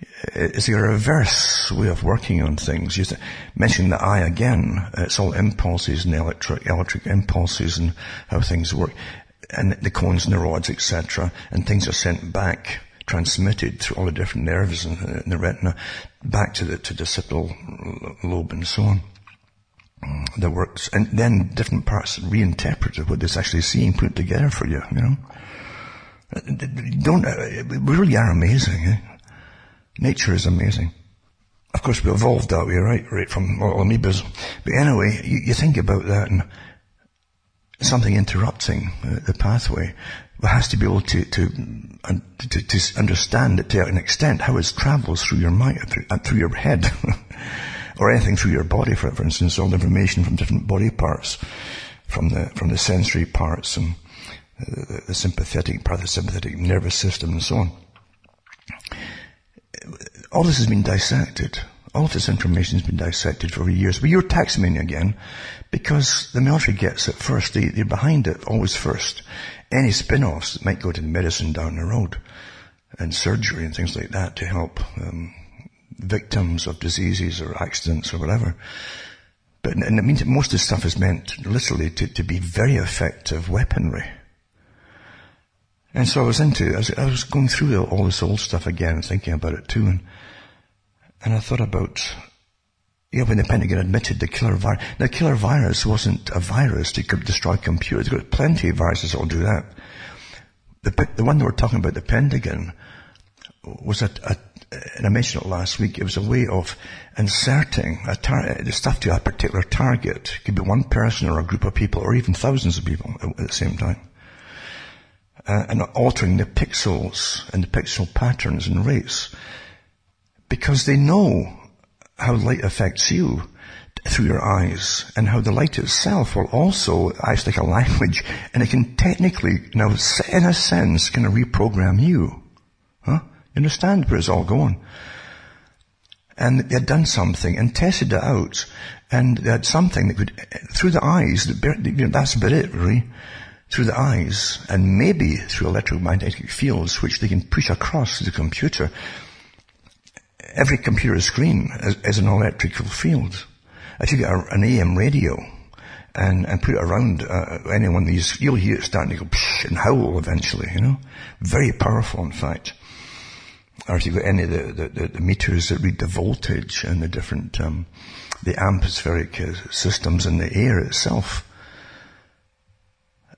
Speaker 1: Uh, it's a reverse way of working on things. You mention the eye again. It's all impulses and electric, electric impulses and how things work. And the cones rods, etc. And things are sent back, transmitted through all the different nerves in, the retina, back to the, to the occipital lobe and so on that works, and then different parts reinterpret what it's actually seeing put together for you, you know. Don't, we really are amazing, eh? Nature is amazing. Of course, we evolved that way, right? Right from amoebas. But anyway, you, you think about that and something interrupting the pathway has to be able to, to, to, to understand it to an extent how it travels through your mind, through, uh, through your head. or anything through your body, for, for instance, all the information from different body parts, from the, from the sensory parts and the, the sympathetic, parasympathetic nervous system and so on. All this has been dissected. All of this information has been dissected for years. But you're taxing me again because the military gets it first. They, they're behind it always first. Any spin-offs might go to medicine down the road and surgery and things like that to help um, victims of diseases or accidents or whatever. But and it means that most of the stuff is meant literally to, to be very effective weaponry. And so I was into, I was, I was going through all this old stuff again thinking about it too. And, and I thought about, yeah, when the Pentagon admitted the killer virus. The killer virus wasn't a virus that could destroy computers. There's plenty of viruses that will do that. The, the one that we're talking about, the Pentagon, was a, a and I mentioned it last week, it was a way of inserting tar- the stuff to a particular target. It could be one person or a group of people or even thousands of people at the same time. Uh, and altering the pixels and the pixel patterns and rates because they know how light affects you through your eyes and how the light itself will also act like a language and it can technically now in a sense kind of reprogram you. Huh? Understand where it's all going? And they had done something and tested it out, and they had something that could, through the eyes, that's about it really, through the eyes, and maybe through electromagnetic fields, which they can push across the computer. Every computer screen is, is an electrical field. if you get a, an AM radio and, and put it around uh, any one of these, you'll hear it starting to go psh and howl eventually, you know. Very powerful, in fact. Or if you've got any of the, the, the meters that read the voltage and the different, um, the atmospheric uh, systems in the air itself,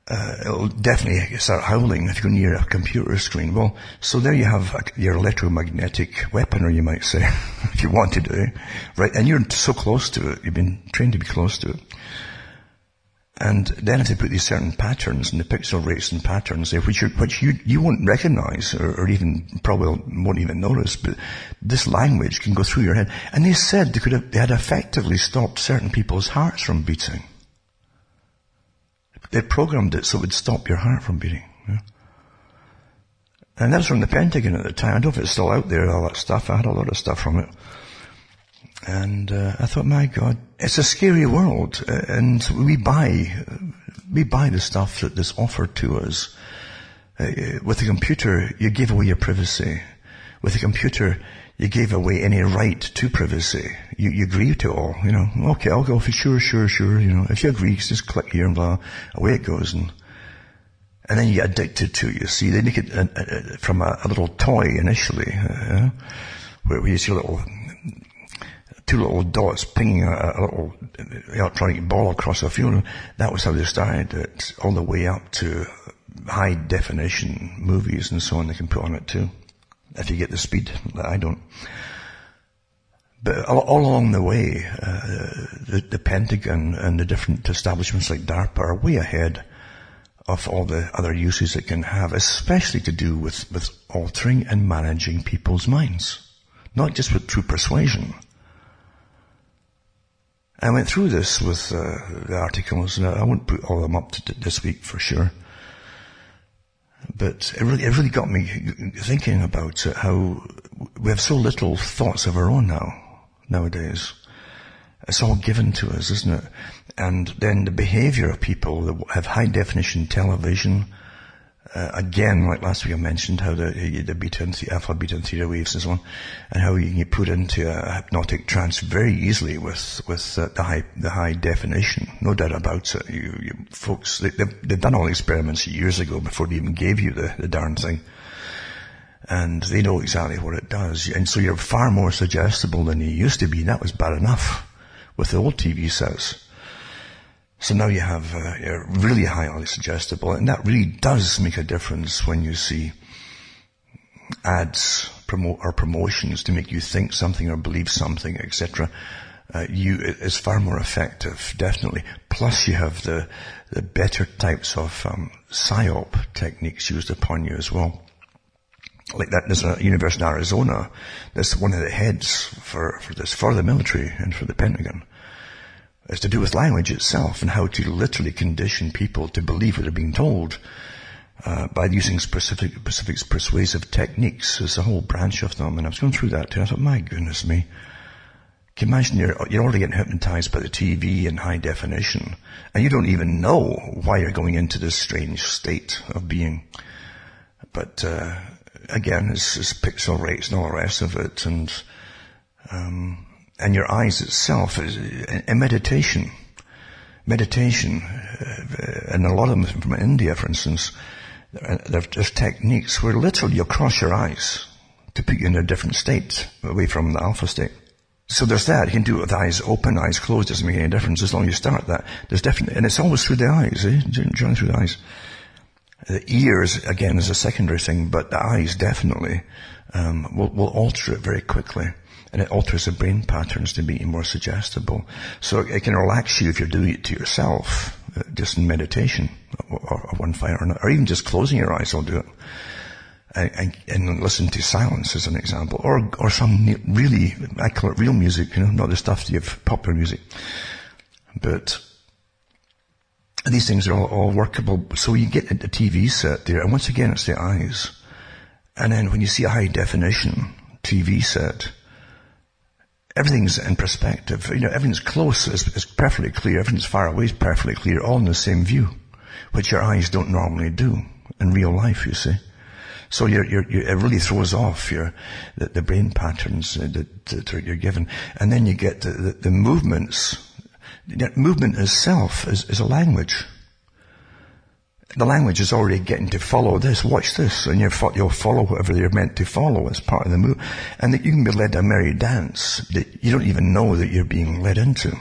Speaker 1: uh, it'll definitely start howling if you're near a computer screen. Well, so there you have your electromagnetic weaponry, you might say, if you wanted to, right? And you're so close to it, you've been trained to be close to it. And then if they put these certain patterns and the pixel rates and patterns there, which, which you, you won't recognize or, or, even probably won't even notice, but this language can go through your head. And they said they could have, they had effectively stopped certain people's hearts from beating. They programmed it so it would stop your heart from beating. Yeah? And that was from the Pentagon at the time. I don't know if it's still out there, all that stuff. I had a lot of stuff from it. And uh, I thought, my God, it's a scary world, uh, and we buy, we buy the stuff that is offered to us. Uh, with a computer, you give away your privacy. With a computer, you gave away any right to privacy. You, you agree to all, you know. Okay, I'll go for sure, sure, sure, you know. If you agree, just click here and blah, away it goes. And, and then you get addicted to it, you see. They make it uh, uh, from a, a, little toy initially, uh, where you see a little two little dots pinging a, a, little electronic ball across a field. That was how they started it, all the way up to high definition movies and so on they can put on it too. If you get the speed that I don't. But all, all along the way, uh, the, the Pentagon and the different establishments like DARPA are way ahead of all the other uses it can have, especially to do with, with altering and managing people's minds. Not just with true persuasion, I went through this with uh, the articles, and I won't put all of them up to this week for sure. But it really, it really got me thinking about how we have so little thoughts of our own now, nowadays. It's all given to us, isn't it? And then the behavior of people that have high definition television, uh, again, like last week I mentioned how the, the beta and the alpha, beta and theta waves and so on, and how you can get put into a hypnotic trance very easily with, with uh, the high, the high definition. No doubt about it. You, you folks, they, have they've done all the experiments years ago before they even gave you the, the darn thing. And they know exactly what it does. And so you're far more suggestible than you used to be. That was bad enough with the old TV sets. So now you have uh, really highly suggestible, and that really does make a difference when you see ads promote or promotions to make you think something or believe something, etc. Uh, you is far more effective, definitely. Plus, you have the the better types of um, psyop techniques used upon you as well. Like that, there's a university in Arizona. That's one of the heads for for this for the military and for the Pentagon has to do with language itself and how to literally condition people to believe what they're being told uh, by using specific, specific persuasive techniques. There's a whole branch of them, and I was going through that too. I thought, my goodness me. Can you imagine you're, you're already getting hypnotized by the TV in high definition, and you don't even know why you're going into this strange state of being. But uh, again, it's, it's pixel rates and all the rest of it, and um, and your eyes itself is a meditation. Meditation, uh, and a lot of them from India, for instance, there's techniques where literally you cross your eyes to put you in a different state away from the alpha state. So there's that. You can do it with eyes open, eyes closed. Doesn't make any difference as long as you start that. There's definitely, and it's always through the eyes, eh? Drawing through the eyes. The ears, again, is a secondary thing, but the eyes definitely um, will, will alter it very quickly and it alters the brain patterns to be more suggestible. So it can relax you if you're doing it to yourself, uh, just in meditation, or, or one fire or another, or even just closing your eyes will do it. And, and, listen to silence as an example, or or some really, I call it real music, you know, not the stuff you have popular music, but these things are all, all workable. So you get a TV set there, and once again, it's the eyes. And then when you see a high definition TV set, everything's in perspective. You know, everything's close is, is perfectly clear. Everything's far away is perfectly clear, all in the same view, which your eyes don't normally do in real life, you see. So you're, you're, you're, it really throws off your, the, the brain patterns uh, that, that, you're given. And then you get the, the, the, movements movement itself is, is a language. The language is already getting to follow this, watch this, and you'll follow whatever you're meant to follow as part of the move. And that you can be led a merry dance that you don't even know that you're being led into.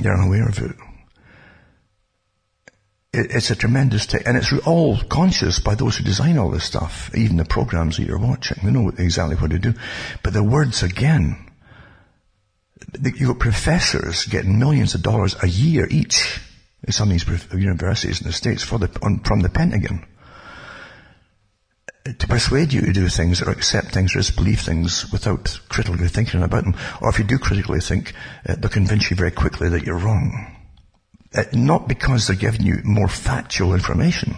Speaker 1: You're unaware of it. It's a tremendous, te- and it's all conscious by those who design all this stuff, even the programs that you're watching. They know exactly what to do. But the words again, you've got professors getting millions of dollars a year each some of these universities in the States the, on, from the Pentagon to persuade you to do things or accept things or disbelieve things without critically thinking about them. Or if you do critically think, uh, they'll convince you very quickly that you're wrong. Uh, not because they're giving you more factual information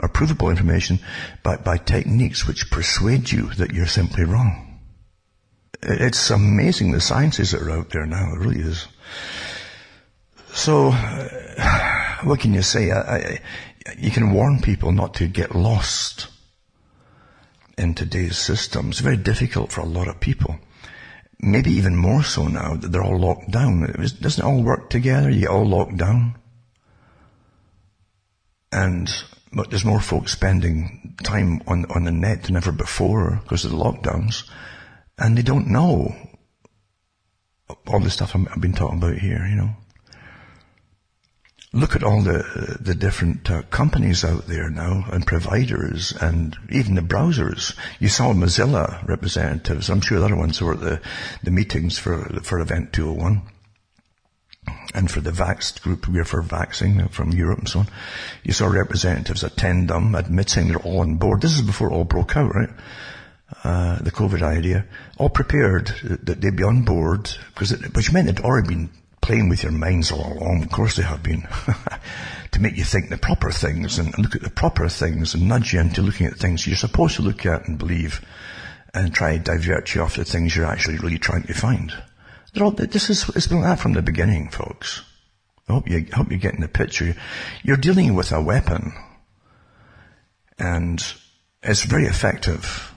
Speaker 1: or provable information, but by techniques which persuade you that you're simply wrong. It's amazing the sciences that are out there now. It really is. So, uh, what can you say? I, I, you can warn people not to get lost in today's system. It's very difficult for a lot of people maybe even more so now that they're all locked down. It doesn't it all work together? You get all locked down. And but there's more folks spending time on on the net than ever before because of the lockdowns, and they don't know all the stuff I've been talking about here. You know, look at all the the different uh, companies out there now and providers and even the browsers. You saw Mozilla representatives. I'm sure the other ones were at the the meetings for for Event 201 and for the Vaxxed group, we're for vaxing from Europe and so on. You saw representatives attend them, admitting they're all on board. This is before it all broke out, right? Uh, the COVID idea, all prepared that they'd be on board, because it, which meant they'd already been playing with your minds all along. Of course they have been. to make you think the proper things and look at the proper things and nudge you into looking at things you're supposed to look at and believe and try to divert you off the things you're actually really trying to find. All, this is, it's been like that from the beginning, folks. I hope you, hope you're getting the picture. You're dealing with a weapon and it's very effective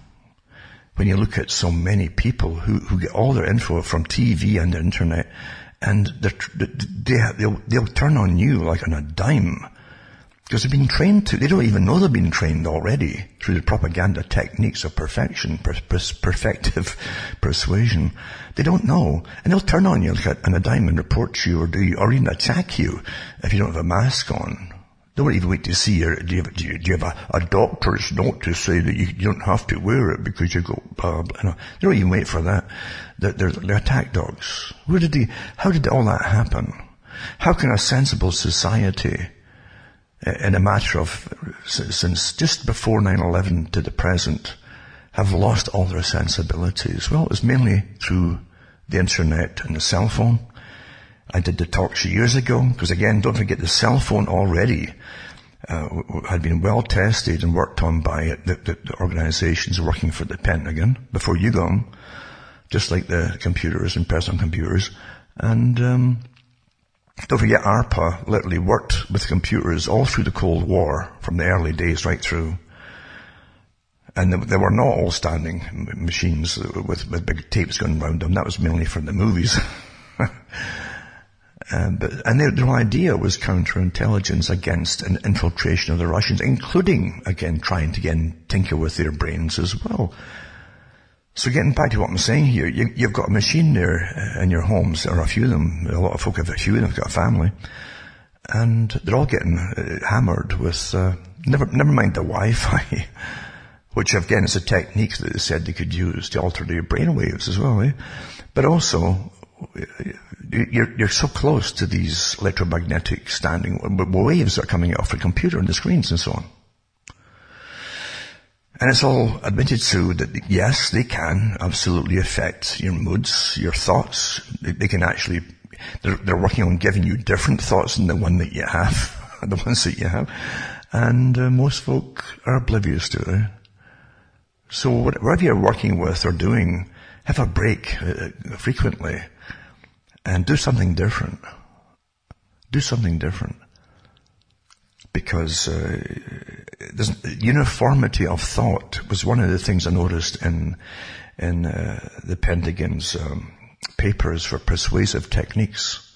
Speaker 1: when you look at so many people who, who get all their info from TV and the internet and they, they'll, they'll turn on you like on a dime because they've been trained to, they don't even know they've been trained already through the propaganda techniques of perfection, per, per, perfective persuasion. They don't know. And they'll turn on you like on a dime and report you or do you, or even attack you if you don't have a mask on. They won't even wait to see your, do you have, do you, do you have a, a, doctor's note to say that you, you, don't have to wear it because you've got blah, blah, blah. They don't even wait for that. They're, they're, they're attack dogs. Where did they, how did all that happen? How can a sensible society, in a matter of, since just before 9-11 to the present, have lost all their sensibilities? Well, it was mainly through the internet and the cell phone I did the talks years ago, because again, don't forget the cell phone already uh, had been well tested and worked on by the, the, the, organizations working for the Pentagon before you got them, just like the computers and personal computers. And um, don't forget ARPA literally worked with computers all through the Cold War, from the early days right through. And they were not all standing machines with, with big tapes going around them. That was mainly for the movies. Um, but, and their, their, idea was counterintelligence against an infiltration of the Russians, including, again, trying to again tinker with their brains as well. So getting back to what I'm saying here, you, have got a machine there uh, in your homes, or a few of them, a lot of folk have a few of them, have got a family, and they're all getting uh, hammered with, uh, never, never mind the Wi-Fi, which again is a technique that they said they could use to alter their brain waves as well, eh? But also, you're, you're so close to these electromagnetic standing waves that are coming off the computer and the screens and so on. And it's all admitted to that yes, they can absolutely affect your moods, your thoughts. They, they can actually, they're, they're, working on giving you different thoughts than the one that you have, the ones that you have. And uh, most folk are oblivious to it. So whatever you're working with or doing, have a break uh, frequently and do something different. Do something different. Because uh, uniformity of thought was one of the things I noticed in in uh, the Pentagon's um, papers for persuasive techniques.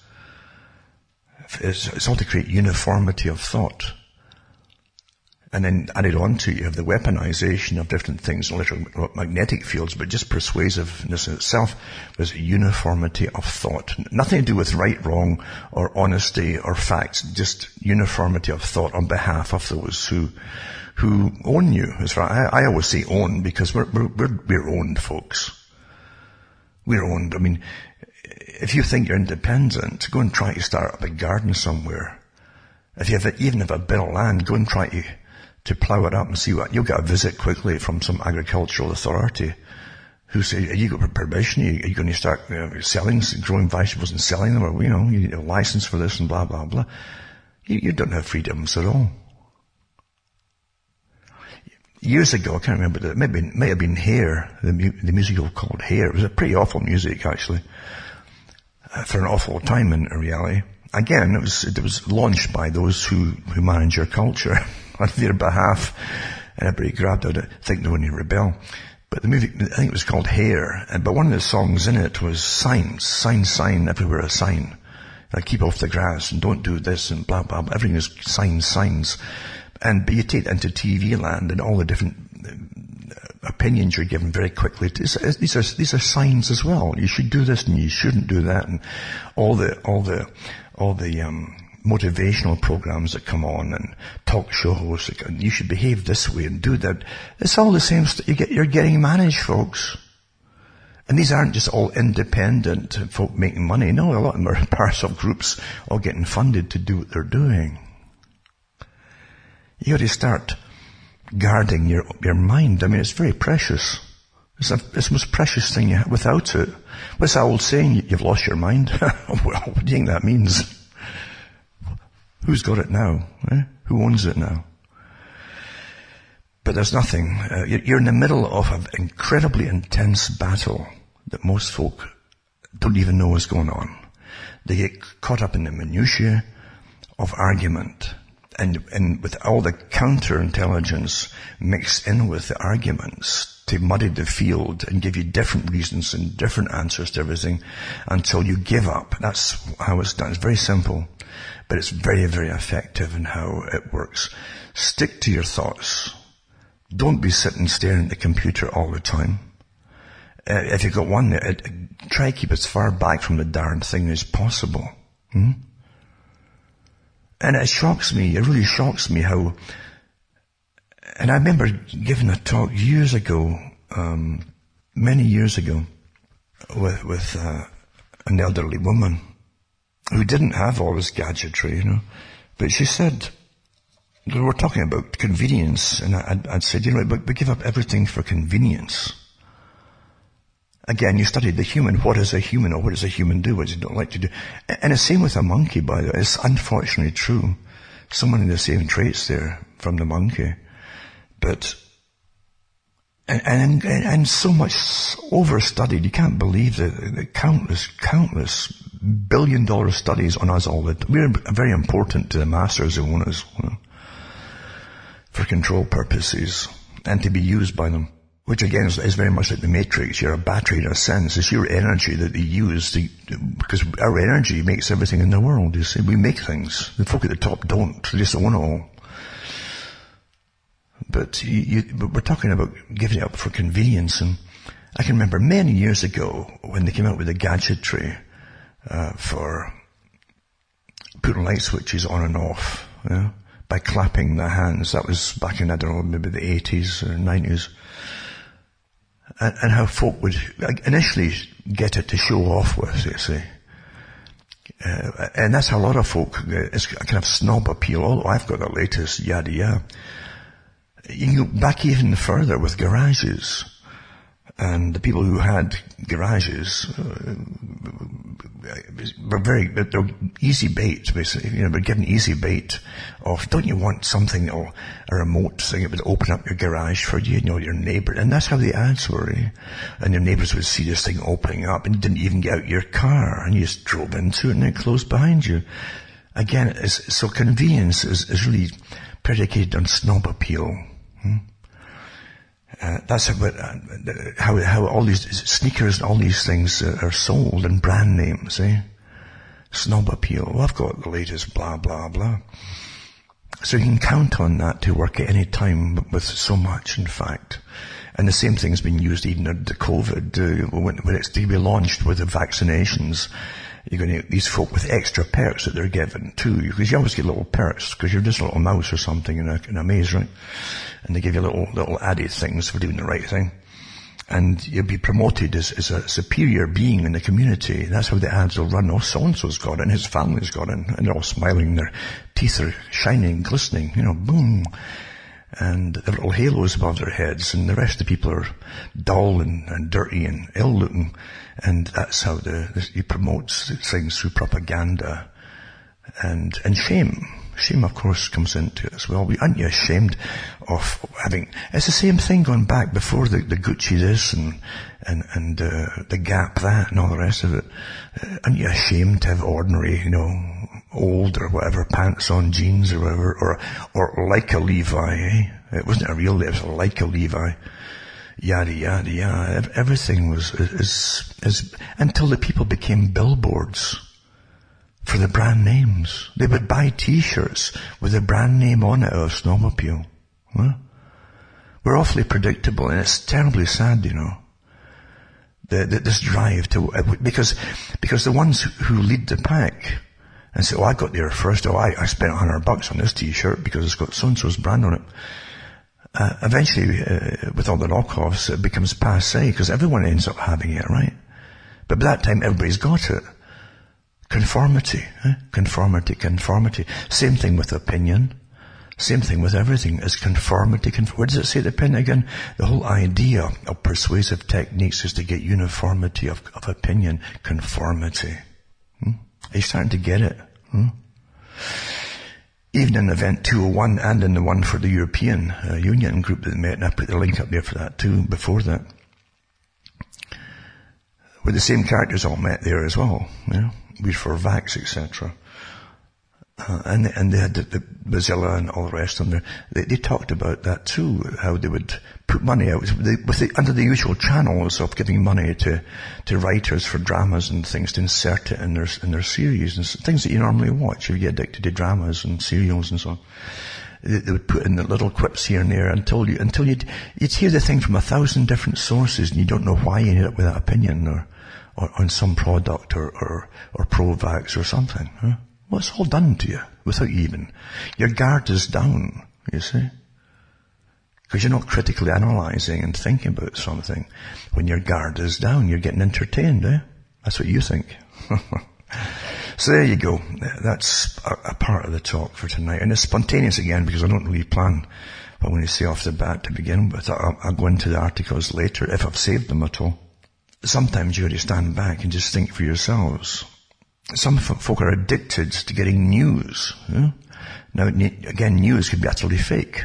Speaker 1: It's, it's all to create uniformity of thought. And then added on to it, you have the weaponization of different things, electromagnetic fields, but just persuasiveness in itself was uniformity of thought. Nothing to do with right, wrong, or honesty or facts, just uniformity of thought on behalf of those who, who own you. As far, I, I always say own because we're, we're, we're owned folks. We're owned. I mean, if you think you're independent, go and try to start up a garden somewhere. If you have even have a bit of land, go and try to to plough it up and see what, you'll get a visit quickly from some agricultural authority who say, are you got permission? Are you going to start selling, growing vegetables and selling them? Or, you know, you need a license for this and blah, blah, blah. You, you don't have freedoms at all. Years ago, I can't remember, it may have been, may have been Hair, the, mu- the musical called Hair. It was a pretty awful music, actually, uh, for an awful time in reality. Again, it was, it was launched by those who, who manage your culture. on their behalf. And everybody grabbed at it, thinking they to rebel. But the movie, I think it was called Hair, but one of the songs in it was signs, sign, sign, everywhere a sign. Like keep off the grass and don't do this and blah, blah, blah. Everything is signs, signs. And, but you take into TV land and all the different uh, opinions you're given very quickly. These are, these are signs as well. You should do this and you shouldn't do that and all the, all the, all the, um, motivational programs that come on and talk show hosts that you should behave this way and do that. It's all the same stuff. You get, you're getting managed, folks. And these aren't just all independent folk making money. No, a lot of them are parts of groups all getting funded to do what they're doing. You got to start guarding your, your mind. I mean, it's very precious. It's, a, it's the most precious thing you have. Without it, what's that old saying? You've lost your mind. well, what do you think that means? Who's got it now? Eh? Who owns it now? But there's nothing. Uh, you're in the middle of an incredibly intense battle that most folk don't even know what's going on. They get caught up in the minutiae of argument and, and with all the counterintelligence mixed in with the arguments to muddy the field and give you different reasons and different answers to everything until you give up. That's how it's done. It's very simple but it's very, very effective in how it works. Stick to your thoughts. Don't be sitting staring at the computer all the time. Uh, if you've got one, uh, try to keep as far back from the darn thing as possible. Hmm? And it shocks me, it really shocks me how, and I remember giving a talk years ago, um, many years ago, with, with uh, an elderly woman who didn't have all this gadgetry, you know. But she said, we were talking about convenience, and I'd, I'd said, you know, but we give up everything for convenience. Again, you studied the human. What is a human, or what does a human do? What does he don't like to do? And the same with a monkey, by the way. It's unfortunately true. Someone in the same traits there from the monkey. But and, and, and so much overstudied. You can't believe the, the countless, countless billion dollar studies on us all. We're very important to the masters who own us you know, for control purposes and to be used by them. Which again is, is, very much like the matrix. You're a battery in a sense. It's your energy that they use to, because our energy makes everything in the world. You see, we make things. The folk at the top don't. They just own all. But you, you, we're talking about giving it up for convenience. And I can remember many years ago when they came out with the gadgetry uh, for putting light switches on and off by clapping their hands. That was back in I don't know maybe the eighties or nineties. And, and, how folk would initially get it to show off with, you see. Uh, and that's how a lot of folk, uh, it's a kind of snob appeal. Oh, I've got the latest yada yada. You go back even further with garages. And the people who had garages uh, were very, they're easy bait, basically. You know, we're given easy bait of, don't you want something or a remote thing that would open up your garage for you, you know, your neighbor. And that's how the ads were. Eh? And your neighbors would see this thing opening up and you didn't even get out your car and you just drove into it and it closed behind you. Again, so convenience is, is really predicated on snob appeal. Hmm? Uh, that's how, uh, how, how all these sneakers and all these things are sold and brand names, eh? Snob appeal. Well, I've got the latest blah, blah, blah. So you can count on that to work at any time with so much, in fact. And the same thing's been used even at the COVID, uh, when, when it's to be launched with the vaccinations. You're going to get these folk with extra perks that they're given too, because you always get little perks, because you're just a little mouse or something in a, in a maze, right? And they give you little, little added things for doing the right thing. And you'll be promoted as, as a superior being in the community. That's how the ads will run. Oh, so-and-so's got it, and his family's got it, and they're all smiling, their teeth are shining, glistening, you know, boom and have little halos above their heads, and the rest of the people are dull and, and dirty and ill-looking, and that's how the, the, he promotes things through propaganda and and shame. Shame, of course, comes into it as well. We aren't you ashamed of having? It's the same thing going back before the, the Gucci this and and and uh, the Gap that and all the rest of it. Uh, aren't you ashamed to have ordinary, you know, old or whatever pants on, jeans or whatever, or or like a Levi? Eh? It wasn't a real, it was like a Levi. Yada yada yada. Everything was is is until the people became billboards for the brand names. They would buy t-shirts with the brand name on it of snowmobile. Huh? We're awfully predictable and it's terribly sad, you know. The, this drive to, uh, because, because the ones who lead the pack and say, oh, I got there first, oh, I, I spent a hundred bucks on this t-shirt because it's got so-and-so's brand on it. Uh, eventually, uh, with all the knockoffs, it becomes passe because everyone ends up having it, right? But by that time, everybody's got it. Conformity, eh? conformity, conformity. Same thing with opinion. Same thing with everything is conformity. Conf- what does it say at the pen again? The whole idea of persuasive techniques is to get uniformity of, of opinion, conformity. Hmm? Are you starting to get it? Hmm? Even in Event 201 and in the one for the European uh, Union group that met, and I put the link up there for that too, before that. Where the same characters all met there as well, you know? we for Vax, etc. Uh, and and they had the, the Mozilla and all the rest of them. They, they talked about that too, how they would put money out with the, under the usual channels of giving money to to writers for dramas and things to insert it in their in their series and things that you normally watch if you get addicted to dramas and serials and so on. They, they would put in the little quips here and there until you until you'd you'd hear the thing from a thousand different sources and you don't know why you ended up with that opinion or or on some product or, or, or Provax or something. Huh? Well, it's all done to you without even, your guard is down, you see. Because you're not critically analyzing and thinking about something. When your guard is down, you're getting entertained, eh? That's what you think. so there you go. That's a, part of the talk for tonight. And it's spontaneous again because I don't really plan what I'm going to say off the bat to begin with. I'll, I'll go into the articles later if I've saved them at all sometimes you got to stand back and just think for yourselves. Some folk are addicted to getting news. Now, again, news can be utterly fake.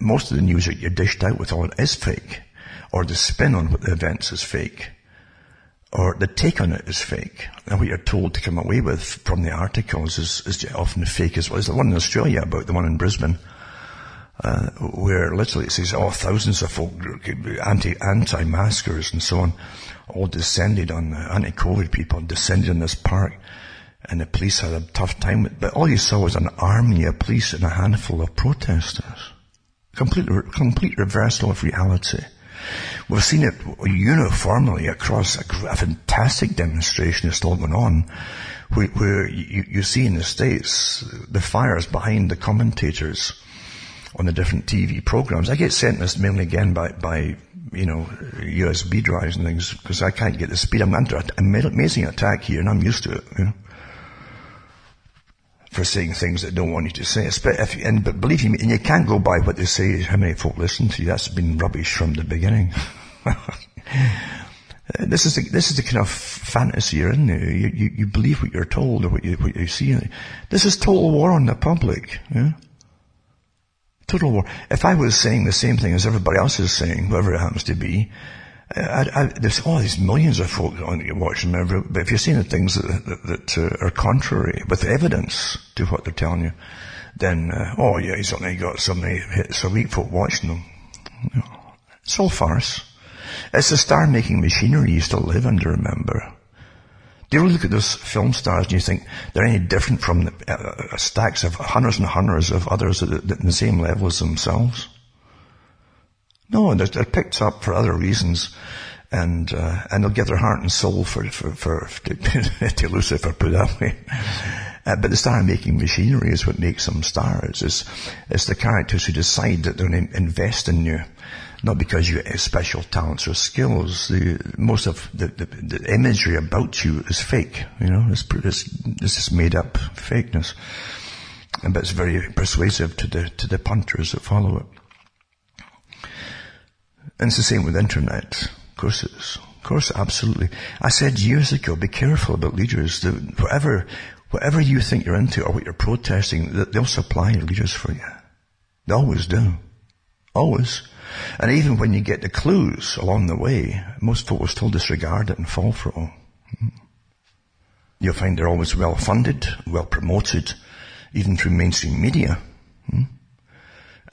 Speaker 1: Most of the news that you're dished out with all is fake. Or the spin on what the events is fake. Or the take on it is fake. And what you're told to come away with from the articles is, is often fake as well. There's the one in Australia about the one in Brisbane. Uh, where literally it says, oh, thousands of folk, anti, anti-maskers and so on all descended on the anti-COVID people, descended on this park, and the police had a tough time But all you saw was an army of police and a handful of protesters. Complete, complete reversal of reality. We've seen it uniformly across a, a fantastic demonstration that's still going on, where, where you, you see in the States the fires behind the commentators on the different TV programs. I get sent this mainly again by, by you know, USB drives and things because I can't get the speed. I'm under an amazing attack here and I'm used to it, you know, for saying things that don't want you to say. But if, and, but believe me, and you can't go by what they say, how many folk listen to you. That's been rubbish from the beginning. this is the, this is the kind of fantasy you're in there. You, you, you believe what you're told or what you, what you see. This is total war on the public. Yeah? Total war. If I was saying the same thing as everybody else is saying, whoever it happens to be, I, I, there's all these millions of folk watching them, but if you're seeing the things that, that, that uh, are contrary with evidence to what they're telling you, then, uh, oh yeah, he's only got so many hits a week watching them. It's all farce. It's the star-making machinery you still live under, remember. Do you look at those film stars and you think they're any different from the, uh, stacks of hundreds and hundreds of others at the, at the same level as themselves? No, they're, they're picked up for other reasons and uh, and they'll give their heart and soul for for, for to, to Lucifer, put that way. Uh, but the star-making machinery is what makes them stars. It's, it's the characters who decide that they're going to invest in you not because you have special talents or skills. The, most of the, the, the, imagery about you is fake. You know, it's, it's, it's just made up fakeness. But it's very persuasive to the, to the punters that follow it. And it's the same with internet. Of course it is. Of course, absolutely. I said years ago, be careful about leaders. The, whatever, whatever you think you're into or what you're protesting, they'll supply leaders for you. They always do. Always. And even when you get the clues along the way, most folk will still disregard it and fall for it all. You'll find they're always well funded, well promoted, even through mainstream media.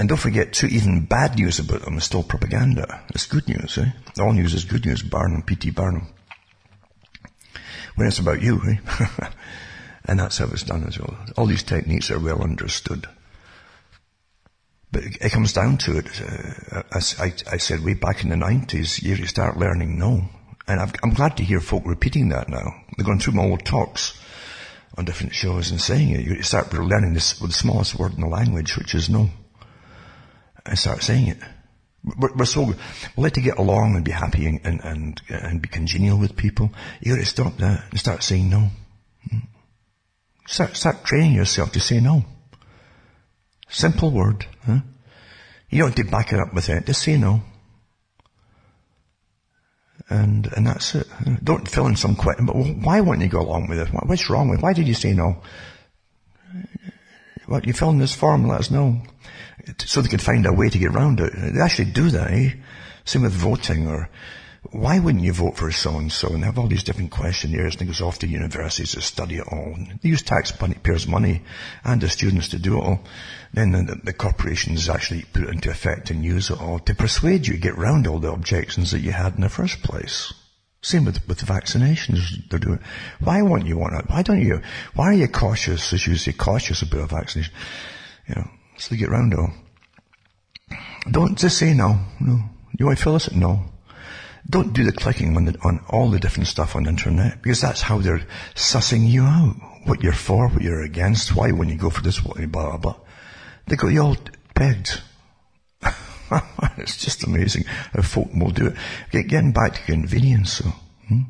Speaker 1: And don't forget too, even bad news about them is still propaganda. It's good news, eh? All news is good news, Barnum, P.T. Barnum. When it's about you, eh? and that's how it's done as well. All these techniques are well understood. But it comes down to it, uh, as I, I, said way back in the 90s, you start learning no. And i am glad to hear folk repeating that now. They're going through my old talks on different shows and saying it. You start learning this with the smallest word in the language, which is no. And start saying it. We're, we're so, we like to get along and be happy and, and, and, and be congenial with people. You gotta stop that and start saying no. Hmm. Start, start training yourself to say no. Simple word. Huh? You don't have to back it up with it. Just say no. And, and that's it. Don't fill in some question, but why won't you go along with it? What's wrong with it? Why did you say no? What, you fill in this form, let us know. So they can find a way to get around it. They actually do that, eh? Same with voting or why wouldn't you vote for so and so? And they have all these different questionnaires and it goes off to universities to study it all. And they use taxpayers' money and the students to do it all. Then the, the, corporations actually put it into effect and use it all to persuade you to get round all the objections that you had in the first place. Same with, with the vaccinations they're doing. Why won't you want it? Why don't you? Why are you cautious, as you say, cautious about a vaccination? You know, so they get round it all. Don't just say no. No. You want to fill us? No. Don't do the clicking on, the, on all the different stuff on the internet because that's how they're sussing you out. What you're for, what you're against, why when you go for this, blah, blah, blah. They got you all pegged. it's just amazing how folk will do it. Getting back to convenience, hmm?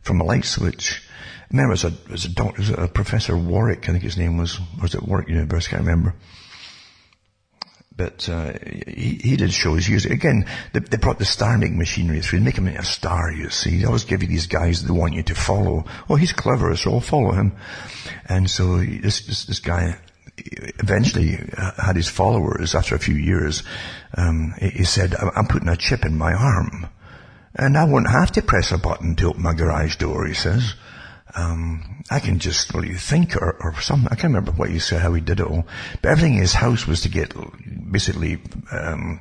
Speaker 1: from a light switch. I remember as a, as a doctor, as a Professor Warwick, I think his name was, was it Warwick University, I can't remember. But uh, he, he did shows years again. They, they brought the star-making machinery through, make him a star. You see, they always give you these guys that they want you to follow. Oh, he's clever, so I'll follow him. And so this this, this guy eventually had his followers after a few years. Um, he said, "I'm putting a chip in my arm, and I won't have to press a button to open my garage door." He says. Um, I can just really think or, or something. I can't remember what he said, how he did it all. But everything in his house was to get basically um,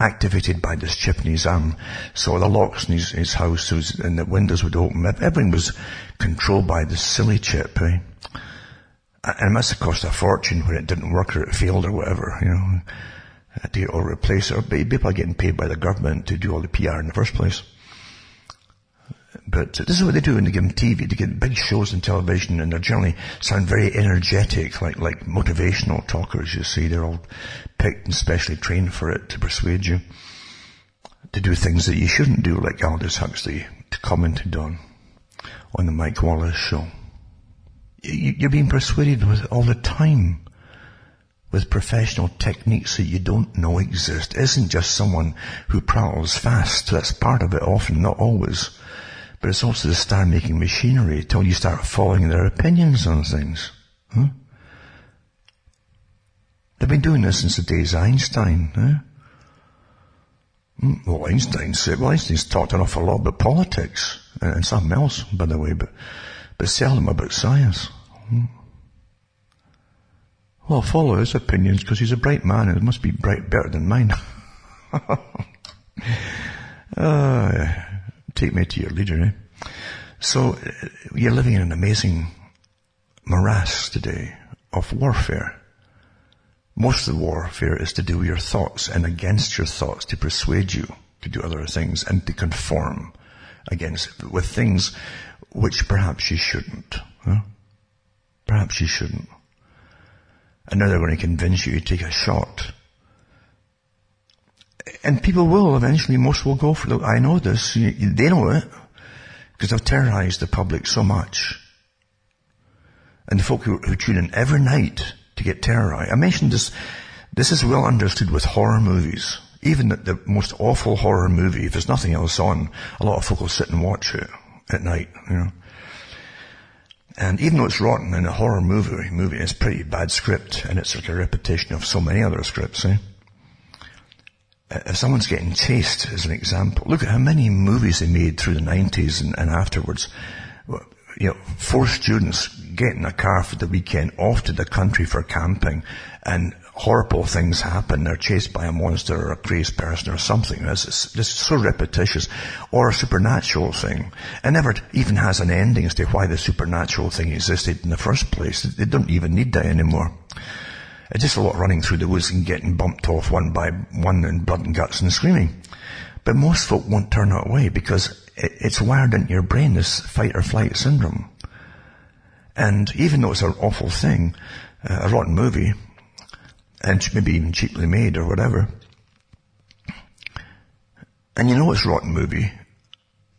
Speaker 1: activated by this chip in his arm. So the locks in his, his house was, and the windows would open. Everything was controlled by this silly chip. Right? And it must have cost a fortune when it didn't work or it failed or whatever. You know, to or replace it. Or people are getting paid by the government to do all the PR in the first place. But this is what they do when they give them TV. They get big shows on television and they generally sound very energetic, like, like motivational talkers, you see. They're all picked and specially trained for it to persuade you to do things that you shouldn't do, like Aldous Huxley commented on, on the Mike Wallace show. You're being persuaded with all the time with professional techniques that you don't know exist. It isn't just someone who prowls fast. That's part of it often, not always. But it's also the star-making machinery until you start following their opinions on things. They've been doing this since the days of Einstein. Huh? Hmm, well, Einstein said, well, Einstein's talked an awful lot about politics and something else, by the way, but, but seldom about science. Hmm. Well, follow his opinions because he's a bright man and it must be bright better than mine. Uh, take me to your leader, eh? So, you're living in an amazing morass today of warfare. Most of the warfare is to do with your thoughts and against your thoughts to persuade you to do other things and to conform against with things which perhaps you shouldn't. Huh? Perhaps you shouldn't. And now they're going to convince you to take a shot. And people will eventually, most will go for it. I know this. They know it. Because they've terrorized the public so much. And the folk who, who tune in every night to get terrorized. I mentioned this, this is well understood with horror movies. Even the, the most awful horror movie, if there's nothing else on, a lot of folk will sit and watch it at night, you know. And even though it's rotten in a horror movie, movie, it's pretty bad script, and it's like a repetition of so many other scripts, eh? Uh, if someone's getting chased, as an example, look at how many movies they made through the 90s and, and afterwards. You know, four students getting a car for the weekend off to the country for camping and horrible things happen. They're chased by a monster or a crazed person or something. It's just so repetitious. Or a supernatural thing. It never even has an ending as to why the supernatural thing existed in the first place. They don't even need that anymore. It's just a lot running through the woods and getting bumped off one by one and blood and guts and screaming. But most folk won't turn it away because it's wired into your brain, this fight or flight syndrome. And even though it's an awful thing, uh, a rotten movie, and maybe even cheaply made or whatever, and you know it's a rotten movie,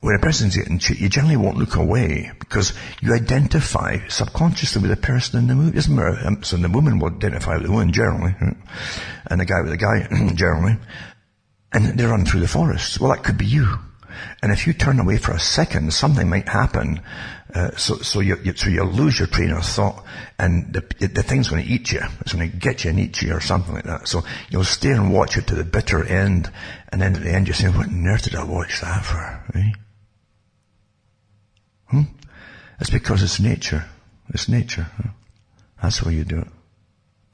Speaker 1: when a person's getting cheated, you generally won't look away because you identify subconsciously with the person in the movie. Isn't there? Um, so the woman will identify with the woman generally, and the guy with the guy generally, and they run through the forest. Well, that could be you. And if you turn away for a second, something might happen. Uh, so, so you, you, so you lose your train of thought, and the, the thing's going to eat you. It's going to get you and eat you, or something like that. So you'll stay and watch it to the bitter end, and then at the end you say, "What on earth did I watch that for?" Right? Hmm? It's because it's nature. It's nature. That's why you do it.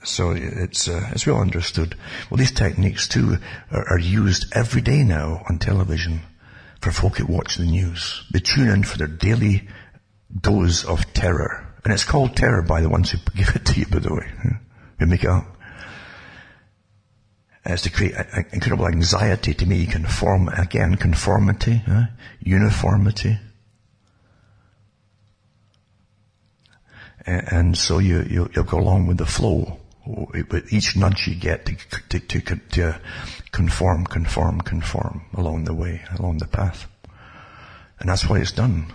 Speaker 1: So it's uh, it's well understood. Well, these techniques too are, are used every day now on television for folk who watch the news. They tune in for their daily dose of terror. And it's called terror by the ones who give it to you, by the way, who make it up. As to create incredible anxiety to me, conform, again, conformity, uniformity. And, and so you, you, will go along with the flow. With each nudge you get to, to, to, to conform, conform, conform along the way, along the path. And that's why it's done.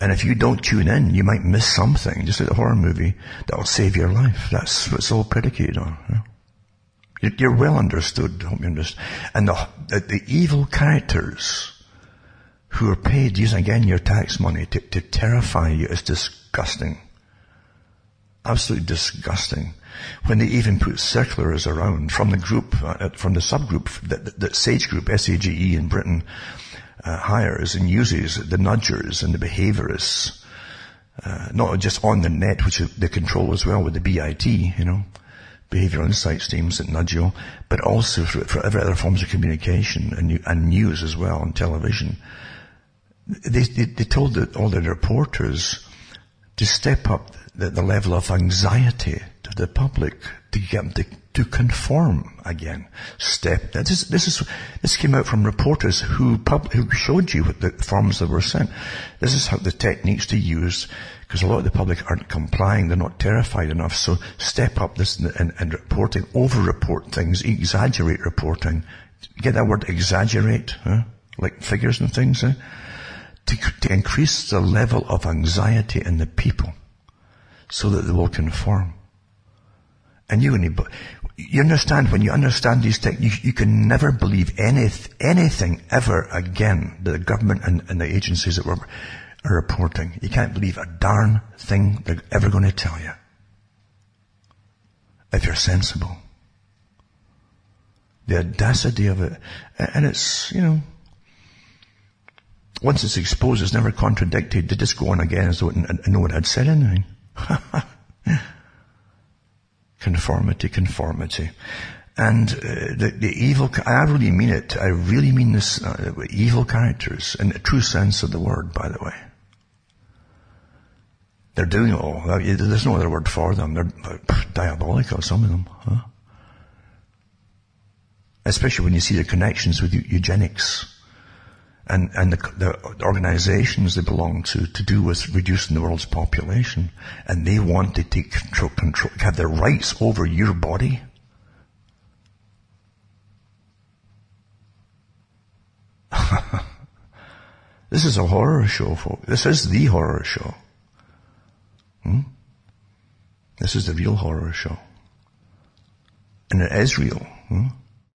Speaker 1: And if you don't tune in, you might miss something, just like a horror movie, that'll save your life. That's what it's all predicated on. You're well understood, hope you understand. And the, the, the, evil characters who are paid using again your tax money to, to terrify you is disgusting. Absolutely disgusting. When they even put circulars around from the group, uh, from the subgroup that, that Sage Group, S-A-G-E in Britain, uh, hires and uses the nudgers and the behaviorists, uh, not just on the net, which they control as well with the BIT, you know, behavioral insights teams that nudge you, but also for, for other forms of communication and, and news as well on television. They, they, they told the, all the reporters to step up the, the level of anxiety to the public to get them to to conform again. Step. This is, this is, this came out from reporters who pub, who showed you what the forms that were sent. This is how the techniques to use, because a lot of the public aren't complying, they're not terrified enough, so step up this and, and reporting, over-report things, exaggerate reporting. Get that word exaggerate, huh? like figures and things, eh? to, to increase the level of anxiety in the people so that they will conform. And you, you understand, when you understand these techniques, you can never believe any, anything ever again that the government and, and the agencies that were, are reporting. You can't believe a darn thing they're ever going to tell you. If you're sensible. The audacity of it. And it's, you know, once it's exposed, it's never contradicted. They just go on again as though no one had said anything. Conformity, conformity. And uh, the, the evil, I really mean it. I really mean this, uh, evil characters in the true sense of the word, by the way. They're doing it all. There's no other word for them. They're diabolical, some of them. Huh? Especially when you see the connections with eugenics and, and the, the, organizations they belong to to do with reducing the world's population. And they want to take control, control have their rights over your body. this is a horror show, folks. This is the horror show. Hmm? This is the real horror show. And it is real. hmm?